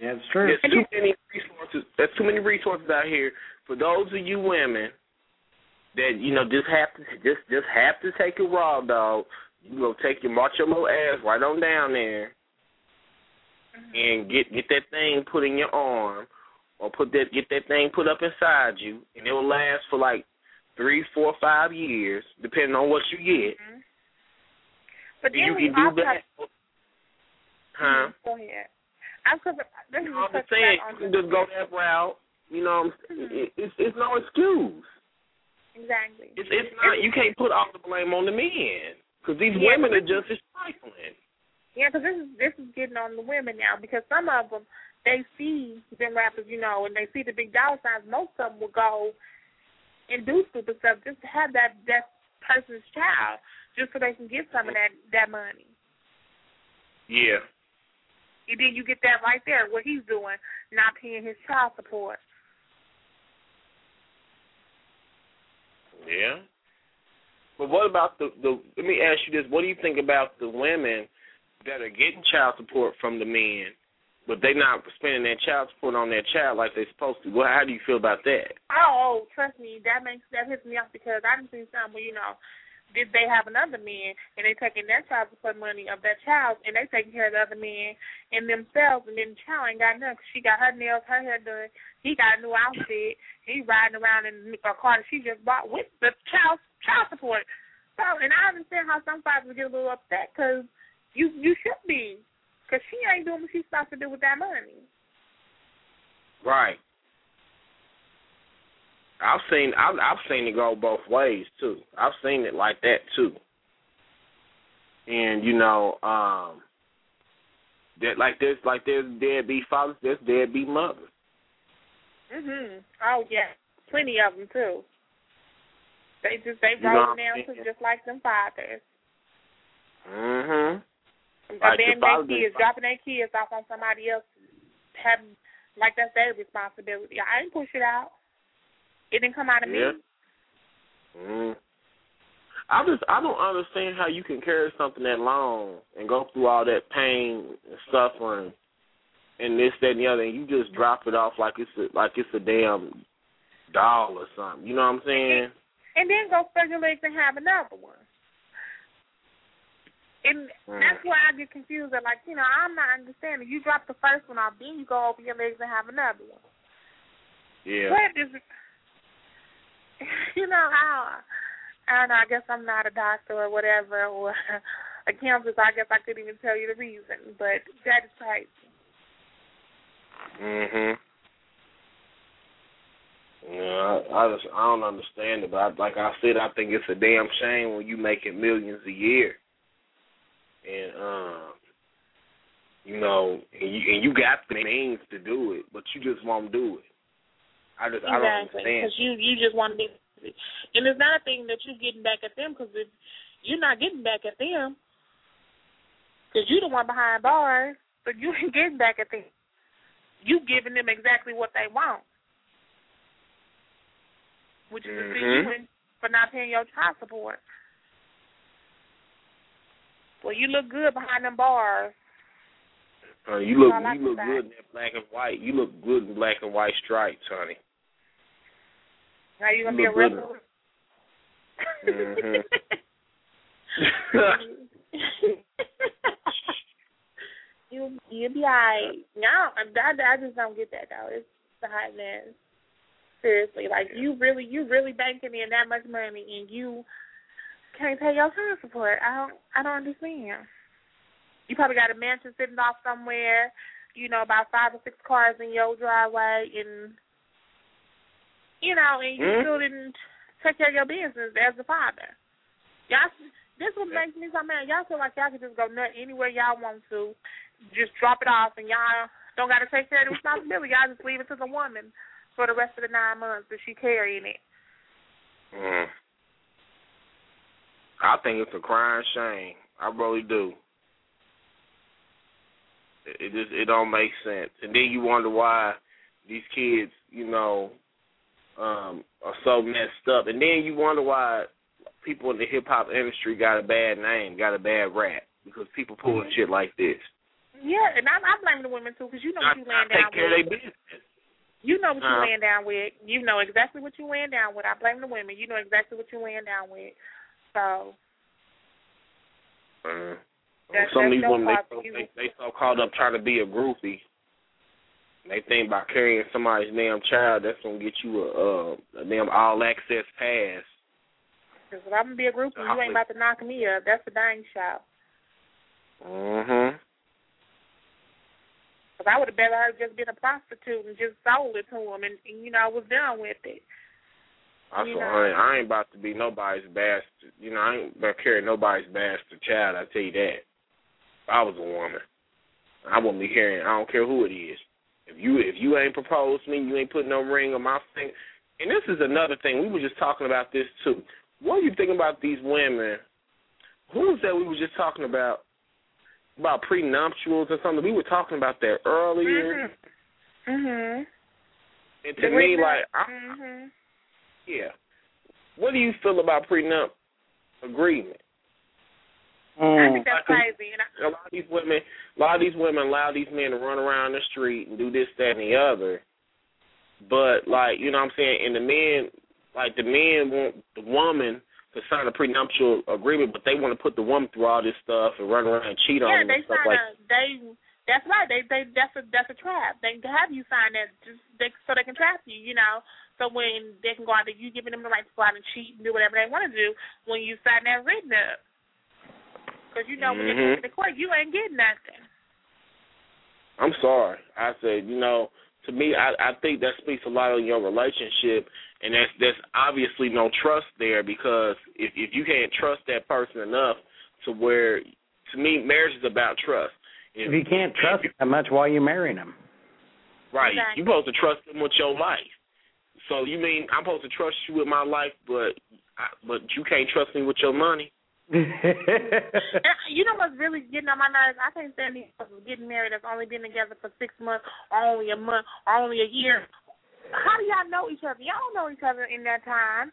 Yeah, it's true. There's too many resources. There's too many resources out here for those of you women that you know just have to just just have to take it raw, dog. You go take your march your little ass right on down there mm-hmm. and get get that thing put in your arm or put that get that thing put up inside you and it will last for like three, four, five years, depending on what you get. Mm-hmm. But then you can do that. Huh? Mm-hmm. Go ahead. I'm this is know I'm saying? You can just go that route. You know, what I'm saying? It- it's it's no excuse. Exactly. It's it's not. You can't put all the blame on the men because these Yeah, women are just as trifling. Yeah, because this is this is getting on the women now because some of them they see them rappers, you know, and they see the big dollar signs. Most of them will go and do stupid stuff just to have that that person's child, just so they can get some of that that money. Yeah. And then you get that right there, what he's doing, not paying his child support. Yeah. But what about the the? Let me ask you this: What do you think about the women that are getting child support from the men, but they not spending their child support on their child like they're supposed to? Well, how do you feel about that? Oh, trust me, that makes that hits me off because I done seen some where you know, did they have another man and they taking their child support money of that child and they taking care of the other man and themselves and then the child ain't got nothing. She got her nails, her hair done. He got a new outfit. He riding around in a car that she just bought with the child child support. So, and I understand how some fathers get a little upset because You you should be, cause she ain't doing what she's supposed to do with that money. Right. I've seen I've I've seen it go both ways too. I've seen it like that too. And you know, um that like there's like there's deadbeat fathers, there's deadbeat mothers. Mhm. Oh yeah, plenty of them too. They just they roll down to just like them fathers. Mhm. Like the their kids, dropping their kids off on somebody else, having like that's their responsibility. I ain't push it out. It didn't come out of Yeah. me. Mm. I just I don't understand how you can carry something that long and go through all that pain and suffering and this, that and the other and you just drop it off like it's a like it's a damn doll or something. You know what I'm saying? And then go spread your legs and have another one. And Mm. that's why I get confused. I'm like, you know, I'm not understanding. You drop the first one off, then you go over your legs and have another one. Yeah. What is you know, I I don't know, I guess I'm not a doctor or whatever or a so I guess I couldn't even tell you the reason. But that is crazy. Mhm. Yeah, I, I just I don't understand it, but I, like I said, I think it's a damn shame when you making millions a year, and um, you know, and you and you got the means to do it, but you just won't do it. I just I don't Exactly, understand. because you you just want to be, and it's not a thing that you're getting back at them because if you're not getting back at them, because you're the one behind bars, but you ain't getting back at them. You giving them exactly what they want, which is to see you in for not paying your child support. Well, you look good behind them bars. Uh, you look That's all I you look good in that black and white. You look good in black and white stripes, honey. Now you gonna You be a rebel. Mhm. you you'll be alright. No, I, I, I just don't get that though. It's the hotness. Seriously, like you really you really banking in that much money and you can't pay your child support. I don't I don't understand. You probably got a mansion sitting off somewhere, you know, about five or six cars in your driveway and you know, and you Mhm. still didn't take care of your business as a father. Y'all this what makes me so mad. Y'all feel like y'all can just go nut anywhere y'all want to, just drop it off, and y'all don't got to take care of the responsibility. Y'all just leave it to the woman for the rest of the nine months that she carrying it. Mm. I think it's a crying shame. I really do. It, it just it don't make sense, and then you wonder why these kids, you know, um, are so messed up, and then you wonder why people in the hip hop industry got a bad name, got a bad rap because people pulling shit like this. Yeah, and I, I blame the women too, because you know what you laying Take down care of their with. business. You know what you Uh-huh. laying down with. You know exactly what you laying down with. I blame the women. You know exactly what you laying down with. So Uh, That's- some of these your women they you- they they so caught up trying to be a groupie. They think by carrying somebody's damn child that's gonna get you a uh, a damn all access pass. Because if I'm gonna be a groupie, you ain't about to knock me up. That's the dang show. Mhm. Because I would have better her just been a prostitute and just sold it to him, and, and you know I was done with it. I You saw know. I ain't, I ain't about to be nobody's bastard. You know, I ain't about to carry nobody's bastard child. I tell you that. If I was a woman, I wouldn't be carrying. I don't care who it is. If you if you ain't proposed to me, you ain't put no ring on my finger. And this is another thing. We were just talking about this too. What do you think about these women? Who was that we were just talking about? About prenuptials or something. We were talking about that earlier. Mhm. And to me, like, I, Mhm. yeah. What do you feel about prenup agreement? I um, think that's crazy. And I, a lot of these women, a lot of these women allow these men to run around the street and do this, that, and the other. But like, you know what I'm saying? And the men, like the men want the woman to sign a prenuptial agreement, but they want to put the woman through all this stuff and run around and cheat on yeah, them they and stuff sign like. a they. That's right. They they that's a that's a trap. They have you sign that just they, so they can trap you. You know. So when they can go out there, you giving them the right to go out and cheat and do whatever they want to do when you sign that written up. Because you know when you Mhm. get to the court, you ain't getting nothing. I'm sorry. I said, you know, to me, I, I think that speaks a lot on your relationship, and that's that's obviously no trust there because if if you can't trust that person enough to where, to me, marriage is about trust. If you can't trust that much, why are you marrying them? Right. Exactly. You're supposed to trust them with your life. So you mean I'm supposed to trust you with my life, but I, but you can't trust me with your money? You know what's really getting on my nerves? I can't stand these getting married that's only been together for six months, or only a month, or only a year. How do y'all know each other? Y'all don't know each other in that time.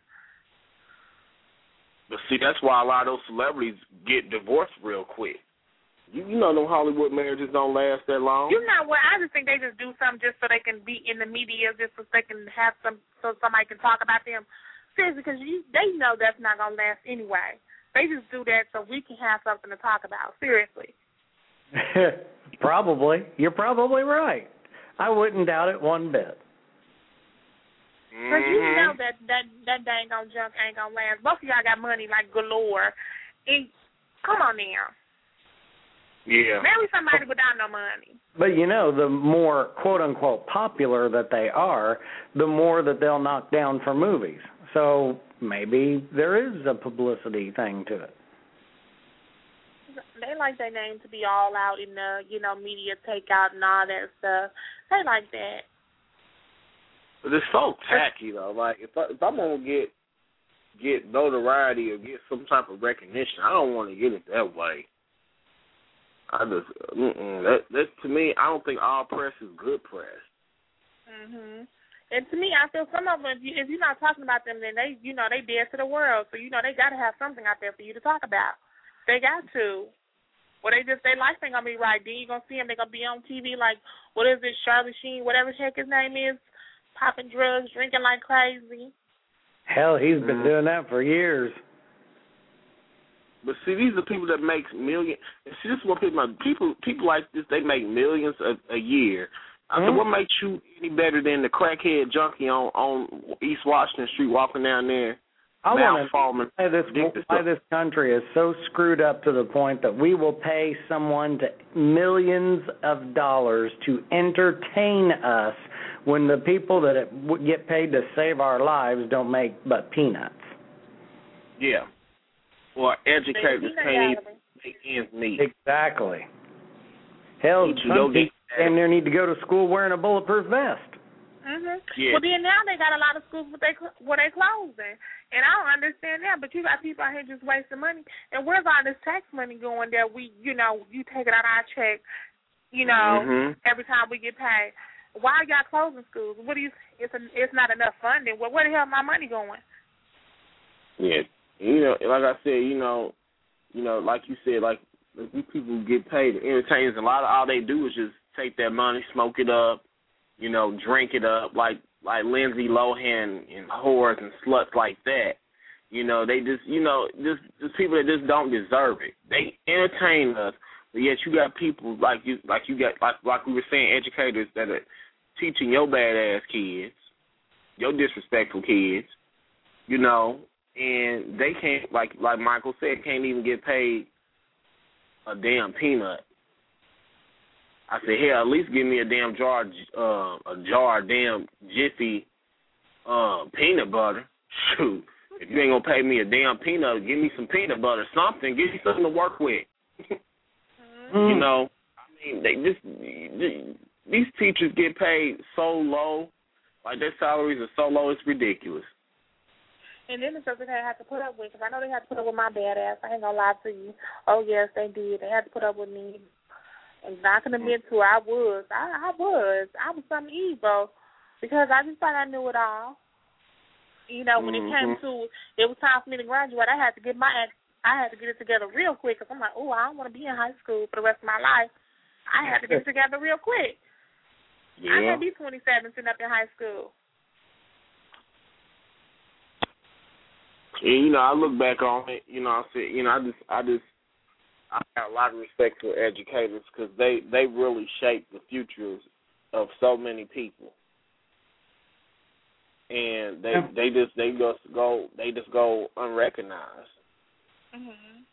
But see, that's why a lot of those celebrities get divorced real quick. You, you know, them Hollywood marriages don't last that long. You know what? I just think they just do something just so they can be in the media, just so they can have some, so somebody can talk about them. Seriously, because you, they know that's not gonna last anyway. They just do that so we can have something to talk about. Seriously. probably. You're probably right. I wouldn't doubt it one bit. Because you Mhm. know that that that dang on junk ain't gonna last. Both of y'all got money like galore. And come on now, Yeah. marry somebody without no money. But you know, the more quote unquote popular that they are, the more that they'll knock down for movies. So maybe there is a publicity thing to it. They like their name to be all out in the you know media takeout and all that stuff. They like that. But it's so tacky though. Like if I, if I'm gonna get get notoriety or get some type of recognition, I don't want to get it that way. I just mm-mm, that that to me, I don't think all press is good press. Mhm. And to me, I feel some of them. If, you, if you're not talking about them, then they, you know, they dead to the world. So you know, they got to have something out there for you to talk about. They got to. Or they just their life ain't gonna be right. Then you're gonna see them. They gonna be on TV like what is it, Charlie Sheen, whatever the heck his name is, popping drugs, drinking like crazy. Hell, he's been Mhm. doing that for years. But see, these are people that make millions. See, this is what people. People people like this. They make millions a, a year. I said, Mhm. what makes you any better than the crackhead junkie on on East Washington Street walking down there? I want to malforming, why this why this country is so screwed up to the point that we will pay someone to millions of dollars to entertain us when the people that get paid to save our lives don't make but peanuts. Yeah. Well, educators They- they can't even make ends meet. Exactly. Hell, Need to some go people damn near need to go to school wearing a bulletproof vest. Mhm. Yeah. Well, then now they got a lot of schools where they where they closing, and I don't understand that. But you got people out here just wasting money. And where's all this tax money going that we, you know, you take it out our check, you know, Mhm. every time we get paid. Why are y'all closing schools? What do you? It's a, it's not enough funding. Well, where the hell my money going? Yeah. You know, like I said, you know, you know, like you said, like these people get paid to entertain us. A lot of all they do is just take that money, smoke it up, you know, drink it up, like like Lindsay Lohan and whores and sluts like that. You know, they just, you know, just just people that just don't deserve it. They entertain us, but yet you got people like you, like you got, like like we were saying, educators that are teaching your badass kids, your disrespectful kids, you know, and they can't, like like Michael said, can't even get paid a damn peanut. I said, hell, at least give me a damn jar, uh, a jar of damn Jiffy uh, peanut butter. Shoot, if you ain't gonna pay me a damn peanut, give me some peanut butter, something. Give me something to work with. You know, I mean, they just these teachers get paid so low, like their salaries are so low, it's ridiculous. And then it's something they have to put up with. Because I know they had to put up with my badass. I ain't gonna lie to you. Oh yes, they did. They had to put up with me. And I can admit to it, I was. I, I was. I was some evil because I just thought I knew it all. You know, when it mm-hmm. came to it was time for me to graduate, I had to get my act. I had to get it together real quick because I'm like, oh, I don't want to be in high school for the rest of my life. I had to get it together real quick. I can't be 27 sitting up in high school. And you know, I look back on it. You know, I said, you know, I just, I just, I got a lot of respect for educators because they they really shape the futures of so many people. And they Yeah. they just they just go they just go unrecognized. Mhm.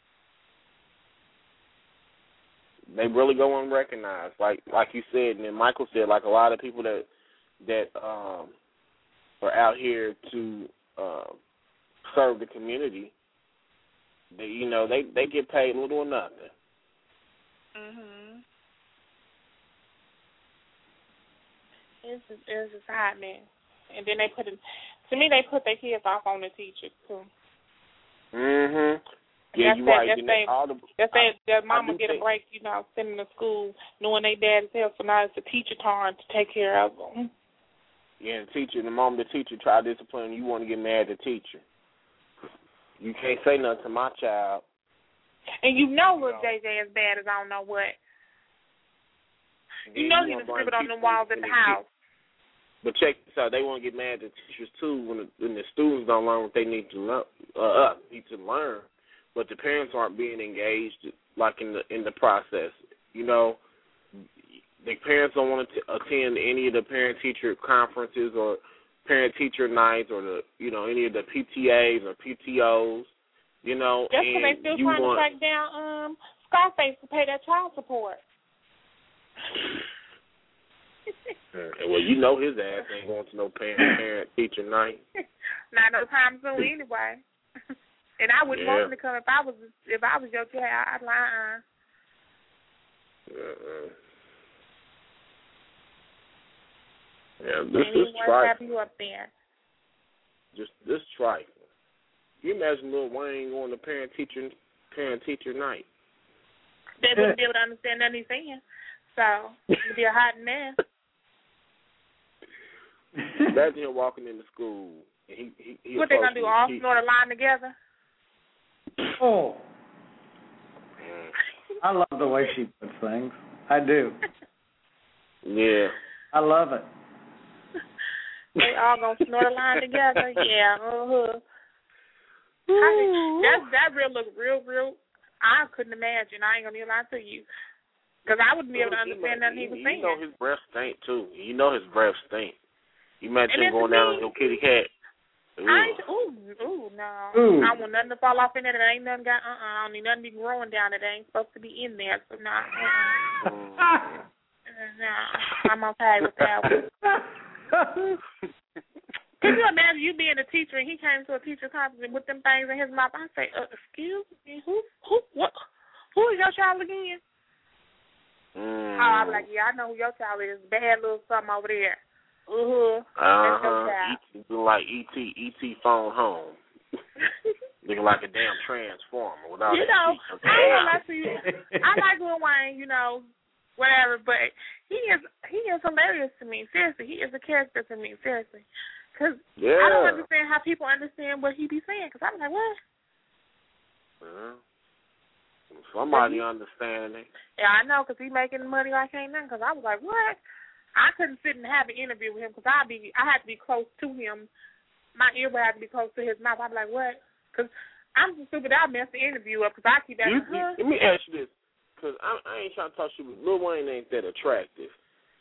they really go unrecognized. Like like you said, and then Michael said, like a lot of people that that um are out here to uh, serve the community. They you know they they get paid little or nothing. Mhm. It's it's just happening, and then they put it. To me, they put their kids off on the teachers too. Mhm. Yeah, that- right. that's You know, that- all the That's I- that their mama get a break, you know, sending to school, knowing they dad is hell, so now it's the teacher turn to take care of them. Yeah, the teacher. The moment the teacher try to discipline, you want to get mad at the teacher. You can't say nothing to my child. And you know little JJ as bad as I don't know what. You know he was scribbling on the walls at the house. But check this out. They want to get mad at the teachers too when the, when the students don't learn what they need to learn. Uh, uh, need to learn, but the parents aren't being engaged like in the in the process. You know, the parents don't want to t- attend any of the parent teacher conferences or parent teacher nights or the you know any of the PTAs or PTOs. You know, That's when they still trying want, to track down um Scarface to pay that child support. Well, you know his ass ain't going to no parent parent teacher night. Not no time soon anyway. and I wouldn't Yeah. want him to come if I was if I was your child. I'd lie. Uh-uh. Yeah, this and he is wants to have trifling. you up there. Just this trifling. You imagine Lil Wayne going to parent teacher parent teacher night. They wouldn't be able to understand nothing he's saying. So it'd be a hot mess. Imagine him walking into school. And he, he, he what they gonna do? All approaching snort a line together? Oh. Mm. I love the way she puts things. I do. Yeah. I love it. They all gonna snort a line together. Yeah. Uh-huh. I, that that real look real real. I couldn't imagine. I ain't gonna be lie to you, because I wouldn't be able to understand nothing he was saying. you know his breath stink too. You know his breath stink. You imagine him going down me. on your kitty cat. Ooh. I ooh, ooh, no. Ooh. I want nothing to fall off in there that ain't nothing got, uh-uh. I don't need nothing to be growing down that ain't supposed to be in there, so nah, uh-uh. Mm. Uh, nah, I'm okay with that one. Could you imagine you being a teacher and he came to a teacher conference with them things in his mouth? I say, uh, excuse me, who, who, what, who is your child again? Mm. Oh, I'm like, yeah, I know who your child is. Bad little something over there. Uh-huh. Uh That's your huh. child. Looking like ET, ET phone home. Looking like a damn transformer without you know. I ain't gonna lie to you. I like Lil Wayne, you know, whatever, but he is he is hilarious to me. Seriously, he is a character to me. Seriously, because Yeah. I don't understand how people understand what he be saying. Because I'm like, what? Yeah. Somebody understanding. Yeah, I know, because he making money like ain't nothing. Because I was like, what? I couldn't sit and have an interview with him because I be I had to be close to him. My ear would have to be close to his mouth. I'd be like, what? Because I'm so stupid. I messed the interview up because I keep asking, you, let me ask you this, because I, I ain't trying to talk shit, but Lil Wayne ain't that attractive.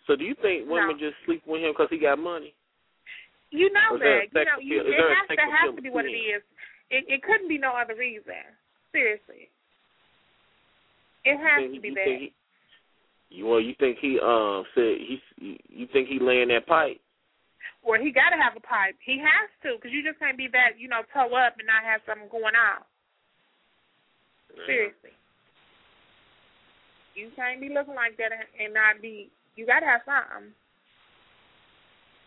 So do you think women No. just sleep with him because he got money? You know Is that. You know, you, is it has to have to be what it between. It it couldn't be no other reason. Seriously. It has to be you that. he- you, well, you think he um said he you think he laying that pipe? or he got to have a pipe. He has to, because you just can't be that, you know, toe up and not have something going on. Seriously. You can't be looking like that and, not be. You got to have something.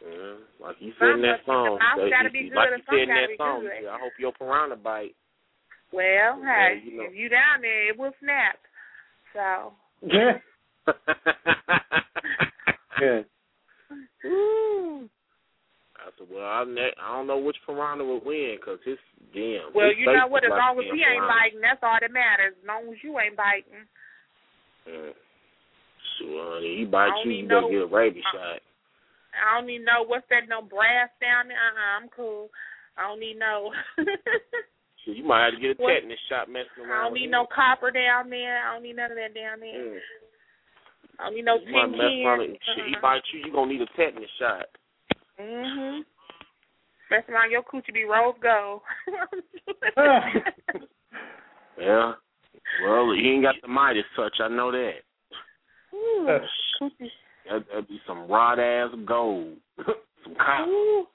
Yeah, like you said in that song. The gotta be good like you said in gotta that song. good. I hope your piranha bite. Well, Yeah, hey, you know. if you down there, it will snap. So. Yeah. Good. Ooh. I said, well, I, ne- I don't know which piranha would win because his damn. Well, his you know what? As like long as he ain't piranha. biting, that's all that matters. As long as you ain't biting. Mm. Sure, honey, he bite I you, need you better no- get a rabies uh, shot. I don't need no what's that? No brass down there. Uh-uh, I'm cool. I don't need no. Shit, you might have to get a What? tetanus shot messing around. I don't need no him. copper down there. I don't need none of that down there. Mm. I don't need no You might tin mess around cans. and shit. He Uh-uh. bite you, you gonna need a tetanus shot. Mhm. Mess around your coochie be rose gold. Yeah. Well, he ain't got the Midas touch. I know that. Ooh, coochie. That, that'd be some rod ass gold. some copper. Ooh,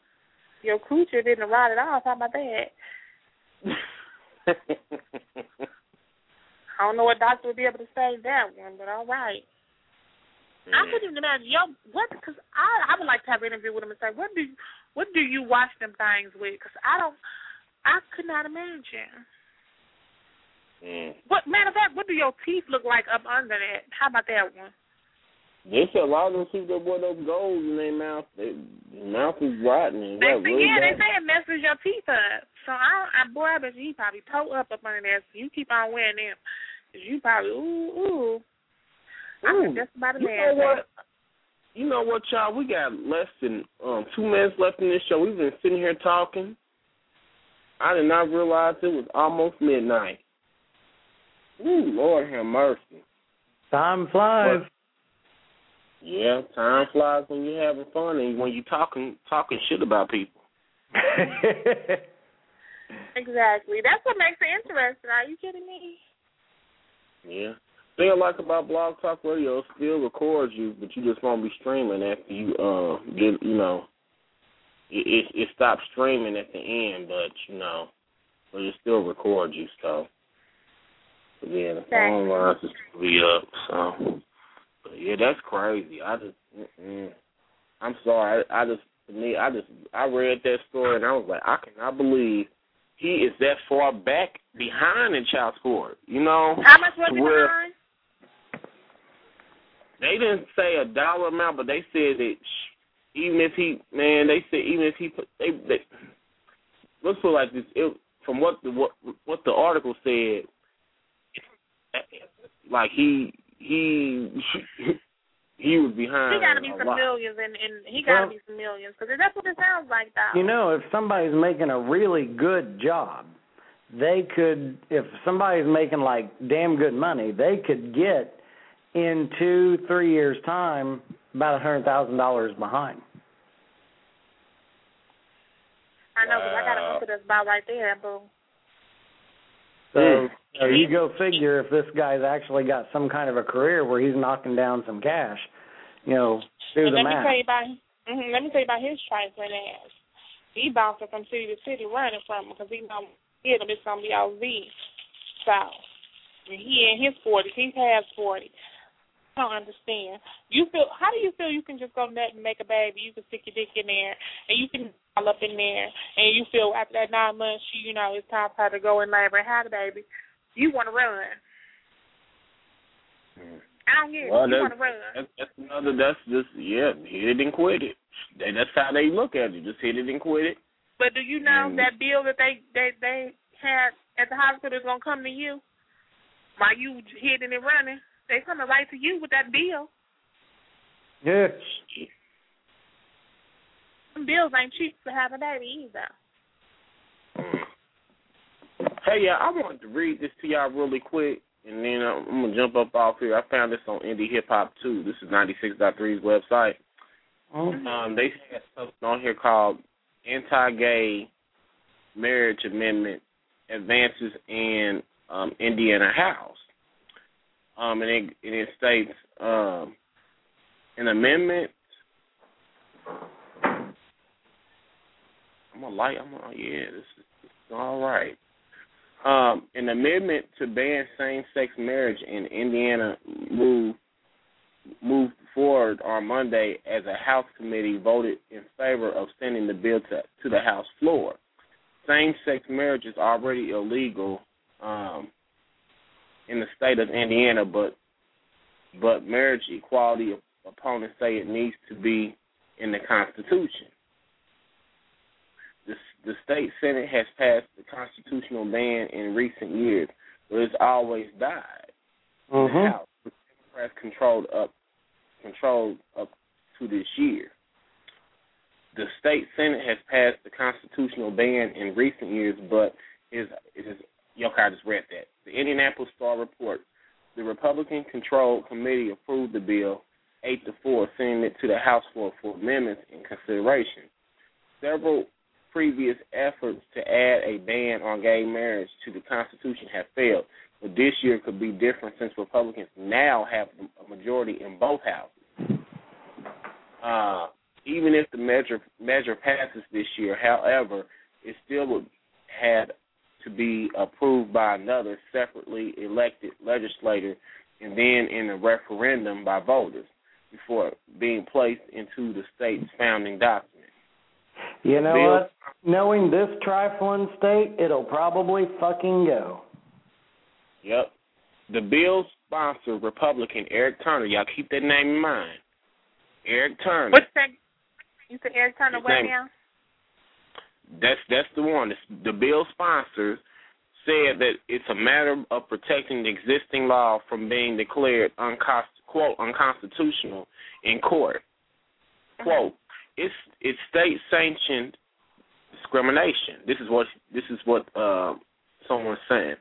your coochie didn't rot at all. How about that? I don't know what doctor would be able to say that one, but all right. I couldn't even imagine yo what because I I would like to have an interview with him and say what do you, what do you wash them things with because I don't I could not imagine. Mm. What matter of fact, what do your teeth look like up under that? How about that one? They said a lot of them see that boy those gold in their mouth. They, their mouth is rotten. They really yeah, they say it messes your teeth up. So I, I boy, I bet you probably toe up up under there. So you keep on wearing them. You probably ooh ooh. I Ooh, just about you know what? You know what, y'all? We got less than um two minutes left in this show. We've been sitting here talking. I did not realize it was almost midnight. Ooh, Lord have mercy. Time flies. Yeah, time flies when you're having fun and when you're talking talking shit about people. Exactly. That's what makes it interesting. Are you kidding me? Yeah. Thing I like about Blog Talk Radio it still records you, but you just won't be streaming after you uh get you know it it, it stops streaming at the end, but you know, but it still records you. So, but yeah, the phone lines is be up. So, but yeah, that's crazy. I just, mm-mm. I'm sorry. I, I just to me, I just I read that story and I was like, I cannot believe he is that far back behind in child support. You know, How much was he behind? they didn't say a dollar amount, but they said that sh- even if he, man, they said even if he put, they, they let's put it like this. It, from what the what what the article said, like he he he was behind. He got to be some lot. millions, and and he got to Well- be some millions because that's what it sounds like, though. You know, if somebody's making a really good job, they could. If somebody's making like damn good money, they could get in two, three years' time about a hundred thousand dollars behind. I know, because I got to go to this about right there, boo. So, so you go figure if this guy's actually got some kind of a career where he's knocking down some cash, you know, do the let me tell you about mm let me tell you about his trifling ass. He bouncing from city to city running from him because he know he him it's gonna be out Z south. And he in his forties, he's past forty. Don't understand. You feel how do you feel you can just go nut and make a baby, you can stick your dick in there and you can all up in there and you feel after that nine months you, you know, it's time for her to go in labor and have the baby. You wanna run. I don't get it. Well, you wanna run. that's, that's another. That's just yeah, hit it and quit it. They, that's how they look at it. Just hit it and quit it. But do you know Mm. that bill that they they they had at the hospital is gonna come to you while you hitting and running? They coming right to you with that bill. Yes. Them bills ain't cheap to have a baby either. Hey, yeah, I wanted to read this to y'all really quick, and then I'm, I'm gonna jump up off here. I found this on Indie Hip Hop too. This is 96.3's website. Um, they had something on here called Anti-Gay Marriage Amendment Advances in um, Indiana House. Um, and it, and it states um, an amendment. I'm gonna like. I'm gonna, yeah. This is, this is all right. Um, an amendment to ban same-sex marriage in Indiana moved moved forward on Monday as a House committee voted in favor of sending the bill to to the House floor. Same-sex marriage is already illegal um, in the state of Indiana, but but marriage equality opponents say it needs to be in the Constitution. The, the state senate has passed the constitutional ban in recent years, but it's always died. Mm-hmm. The House, Democrats controlled up controlled up to this year. The state senate has passed the constitutional ban in recent years, but is is okay, I just read that. The Indianapolis Star reports the Republican controlled committee approved the bill eight to four, sending it to the House floor for amendments and consideration. Several previous efforts to add a ban on gay marriage to the Constitution have failed, but this year could be different since Republicans now have a majority in both houses. Uh, even if the measure measure passes this year, however, it still would had to be approved by another separately elected legislator and then in a referendum by voters before being placed into the state's founding document. You know Bill- what? Knowing this trifling state, it'll probably fucking go. Yep. The bill's sponsor, Republican Eric Turner, y'all keep that name in mind. Eric Turner. What's that? You said Eric Turner His what name- now? That's that's the one. It's- The bill sponsors said that it's a matter of protecting the existing law from being declared unconst- quote unconstitutional in court. Quote, it's it's state sanctioned discrimination. This is what this is what uh, someone's saying.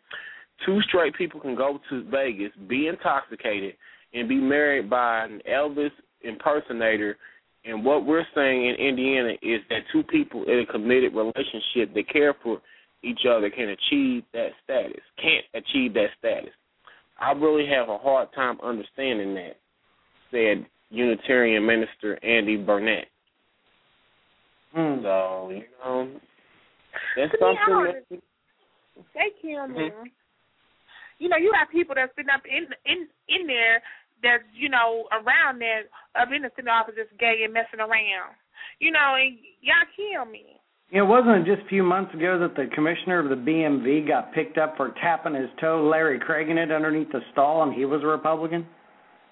Two straight people can go to Vegas, be intoxicated, and be married by an Elvis impersonator. And what we're saying in Indiana is that two people in a committed relationship that care for each other can achieve that status. Can't achieve that status. I really have a hard time understanding that, said Unitarian minister Andy Burnett. Hmm. So, you know, that's To something don't- that They kill me. Mhm. You know, you have people that's sitting up in in in there that's you know around there up in the city office just gay and messing around. You know, and y'all kill me. You know, wasn't just a few months ago that the commissioner of the BMV got picked up for tapping his toe, Larry Craig in it underneath the stall, and he was a Republican?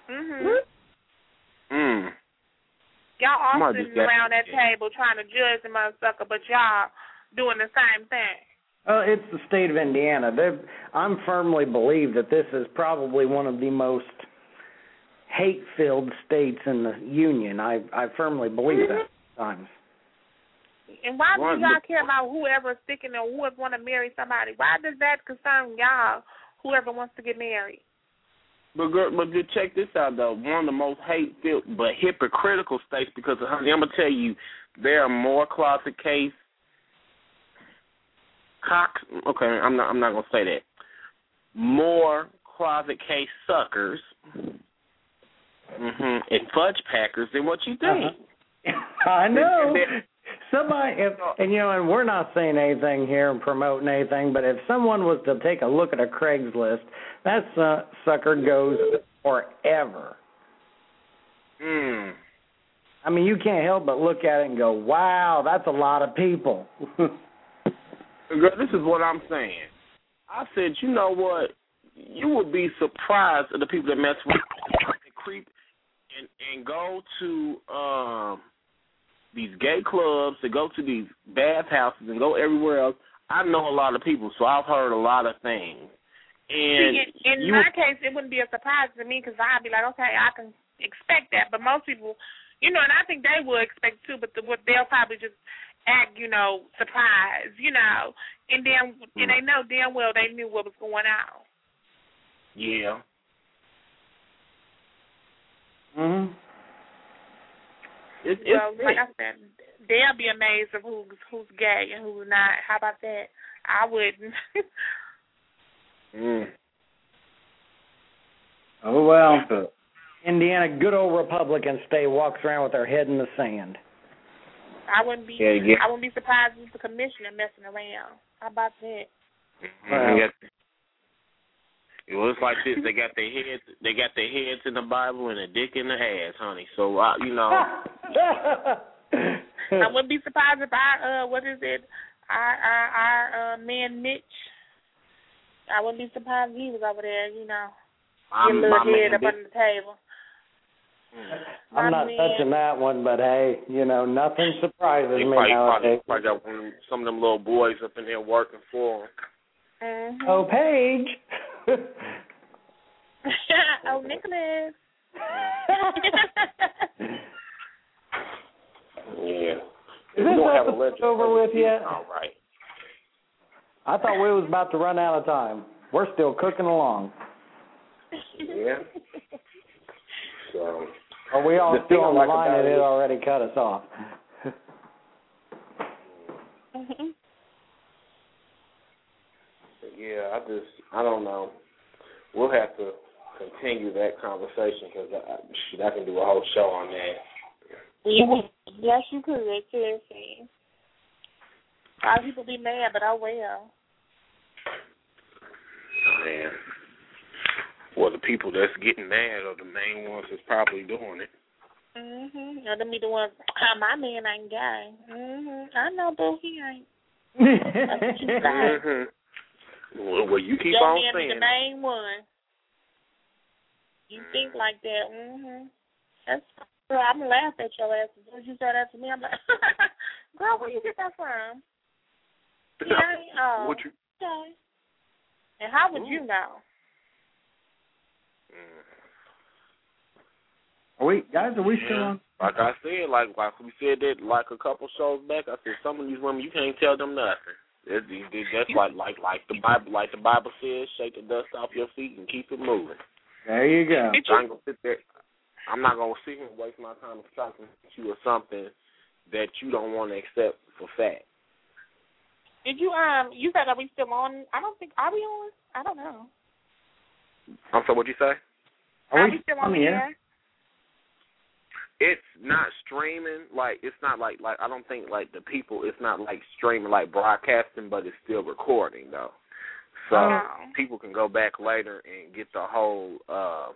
Mm Mhm. mm, Y'all all Might be sitting around that table trying to judge the motherfucker, but y'all doing the same thing. Well, it's the state of Indiana. They've, I'm firmly believe that this is probably one of the most hate-filled states in the union. I I firmly believe that. Mm-hmm. Times. And why Right, do y'all care about whoever's sticking or whoever want to marry somebody? Why does that concern y'all? Whoever wants to get married. But girl, but just check this out though. One of the most hate-filled but hypocritical states because honey, I'm gonna tell you, there are more closet case cocks. Okay, I'm not. I'm not gonna say that. More closet case suckers, hmm and fudge packers than what you think. I know. Somebody, if, and you know, and we're not saying anything here and promoting anything, but if someone was to take a look at a Craigslist, that su- sucker goes forever. Mm. I mean, you can't help but look at it and go, "Wow, that's a lot of people." Girl, this is what I'm saying. I said, you know what? You would be surprised at the people that mess with creep and and go to um these gay clubs, to go to these bathhouses, and go everywhere else. I know a lot of people, so I've heard a lot of things. And See, in, in my case, it wouldn't be a surprise to me because I'd be like, okay, I can expect that. But most people, you know, and I think they will expect too, but the, what they'll probably just act, you know, surprised, you know, and then and they know damn well they knew what was going on. yeah, mhm. it's, well, it's like I said, they'll be amazed of who's who's gay and who's not. How about that? I wouldn't. mm. Oh well. Indiana, good old Republican state, walks around with their head in the sand. I wouldn't be. Yeah, yeah. I wouldn't be surprised if the commissioner messing around. How about that? Mhm. They got- It was like this. They got their heads. They got their heads in the Bible and a dick in the ass, honey. So uh, you know. I wouldn't be surprised if our uh what is it? Our our our uh man Mitch. I wouldn't be surprised if he was over there, you know. I'm, Get a little my head man up Dick- under the table. I'm not Man. touching that one, but hey, you know, nothing surprises They me probably, probably, nowadays. probably got one, some of them little boys up in there working for them. Mm-hmm. Oh, Paige. oh, Nicholas. Yeah. Is this don't have a episode over with yet? All right. I thought we was about to run out of time. We're still cooking along. Yeah. So. Are we all The still I on the like line and it it is- already cut us off? Mhm. Yeah, I just I don't know. We'll have to continue that conversation because I, shoot, I can do a whole show on that. You, yes, you could. Seriously. A lot of people be mad, but I will. Man. Well, the people that's getting mad are the main ones that's probably doing it. Mhm. Now them be the ones. Ah, my man ain't gay. Mhm. I know, boo. He ain't. Mhm. Well, well, you keep Your on saying. the it. main one. You think like that? Mm-hmm. That's. Girl, I'm gonna laugh at your ass. As soon as you say that to me, I'm like, girl, where you get that from? He ain't. Oh. What you? Okay. And how would you know? Are we guys? Are we still on? Like I said, like like we said that like a couple shows back. I said some of these women you can't tell them nothing. That's, that's like like like the Bible like the Bible says, shake the dust off your feet and keep it moving. There you go. So I ain't gonna sit there. I'm not gonna sit here and waste my time talking to you or something that you don't want to accept for fact. Did you um? You said are we still on? I don't think are we on? I don't know. I'm sorry, what you say? Are Are we we still on on the the air? It's not streaming like it's not like like I don't think like the people it's not like streaming like broadcasting, but it's still recording though. So Oh. people can go back later and get the whole uh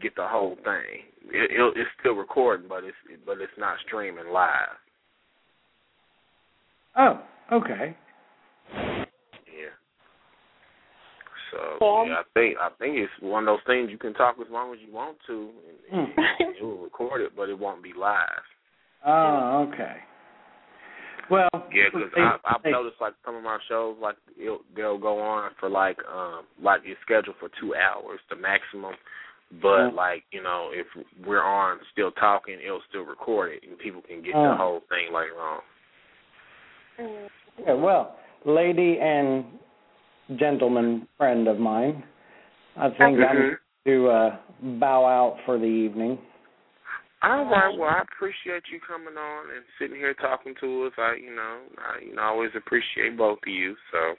get the whole thing. It, it, it's still recording, but it's but it's not streaming live. Oh, okay. So yeah, I think I think it's one of those things you can talk as long as you want to, and, Hmm. and it will record it, but it won't be live. Oh, okay. Well, Yeah, because I've noticed like some of my shows, like it'll, they'll go on for like um like it's scheduled for two hours, the maximum. But Mhm. like you know, if we're on still talking, it'll still record it, and people can get the whole thing later on. Yeah, well, lady and gentleman friend of mine, I think I'm Mhm. to uh, bow out for the evening. All right. Well, I appreciate you coming on and sitting here talking to us. I, you know, I, you know, I always appreciate both of you. So,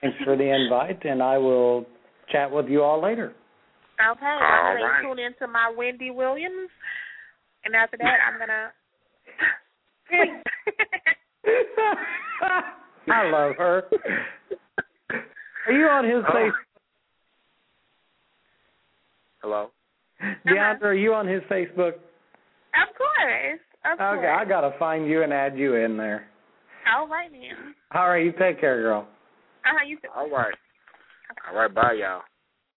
Thanks for the invite, and I will chat with you all later. Okay, I'm All gonna right. tune into my Wendy Williams, and after that, I'm gonna. I love her. Are you on his Oh. face? hello. Deandra, are you on his Facebook? Of course, of course. Okay, I gotta find you and add you in there. All right, then. All right, you take care, girl. Uh huh. You. All right. All right. Bye, y'all.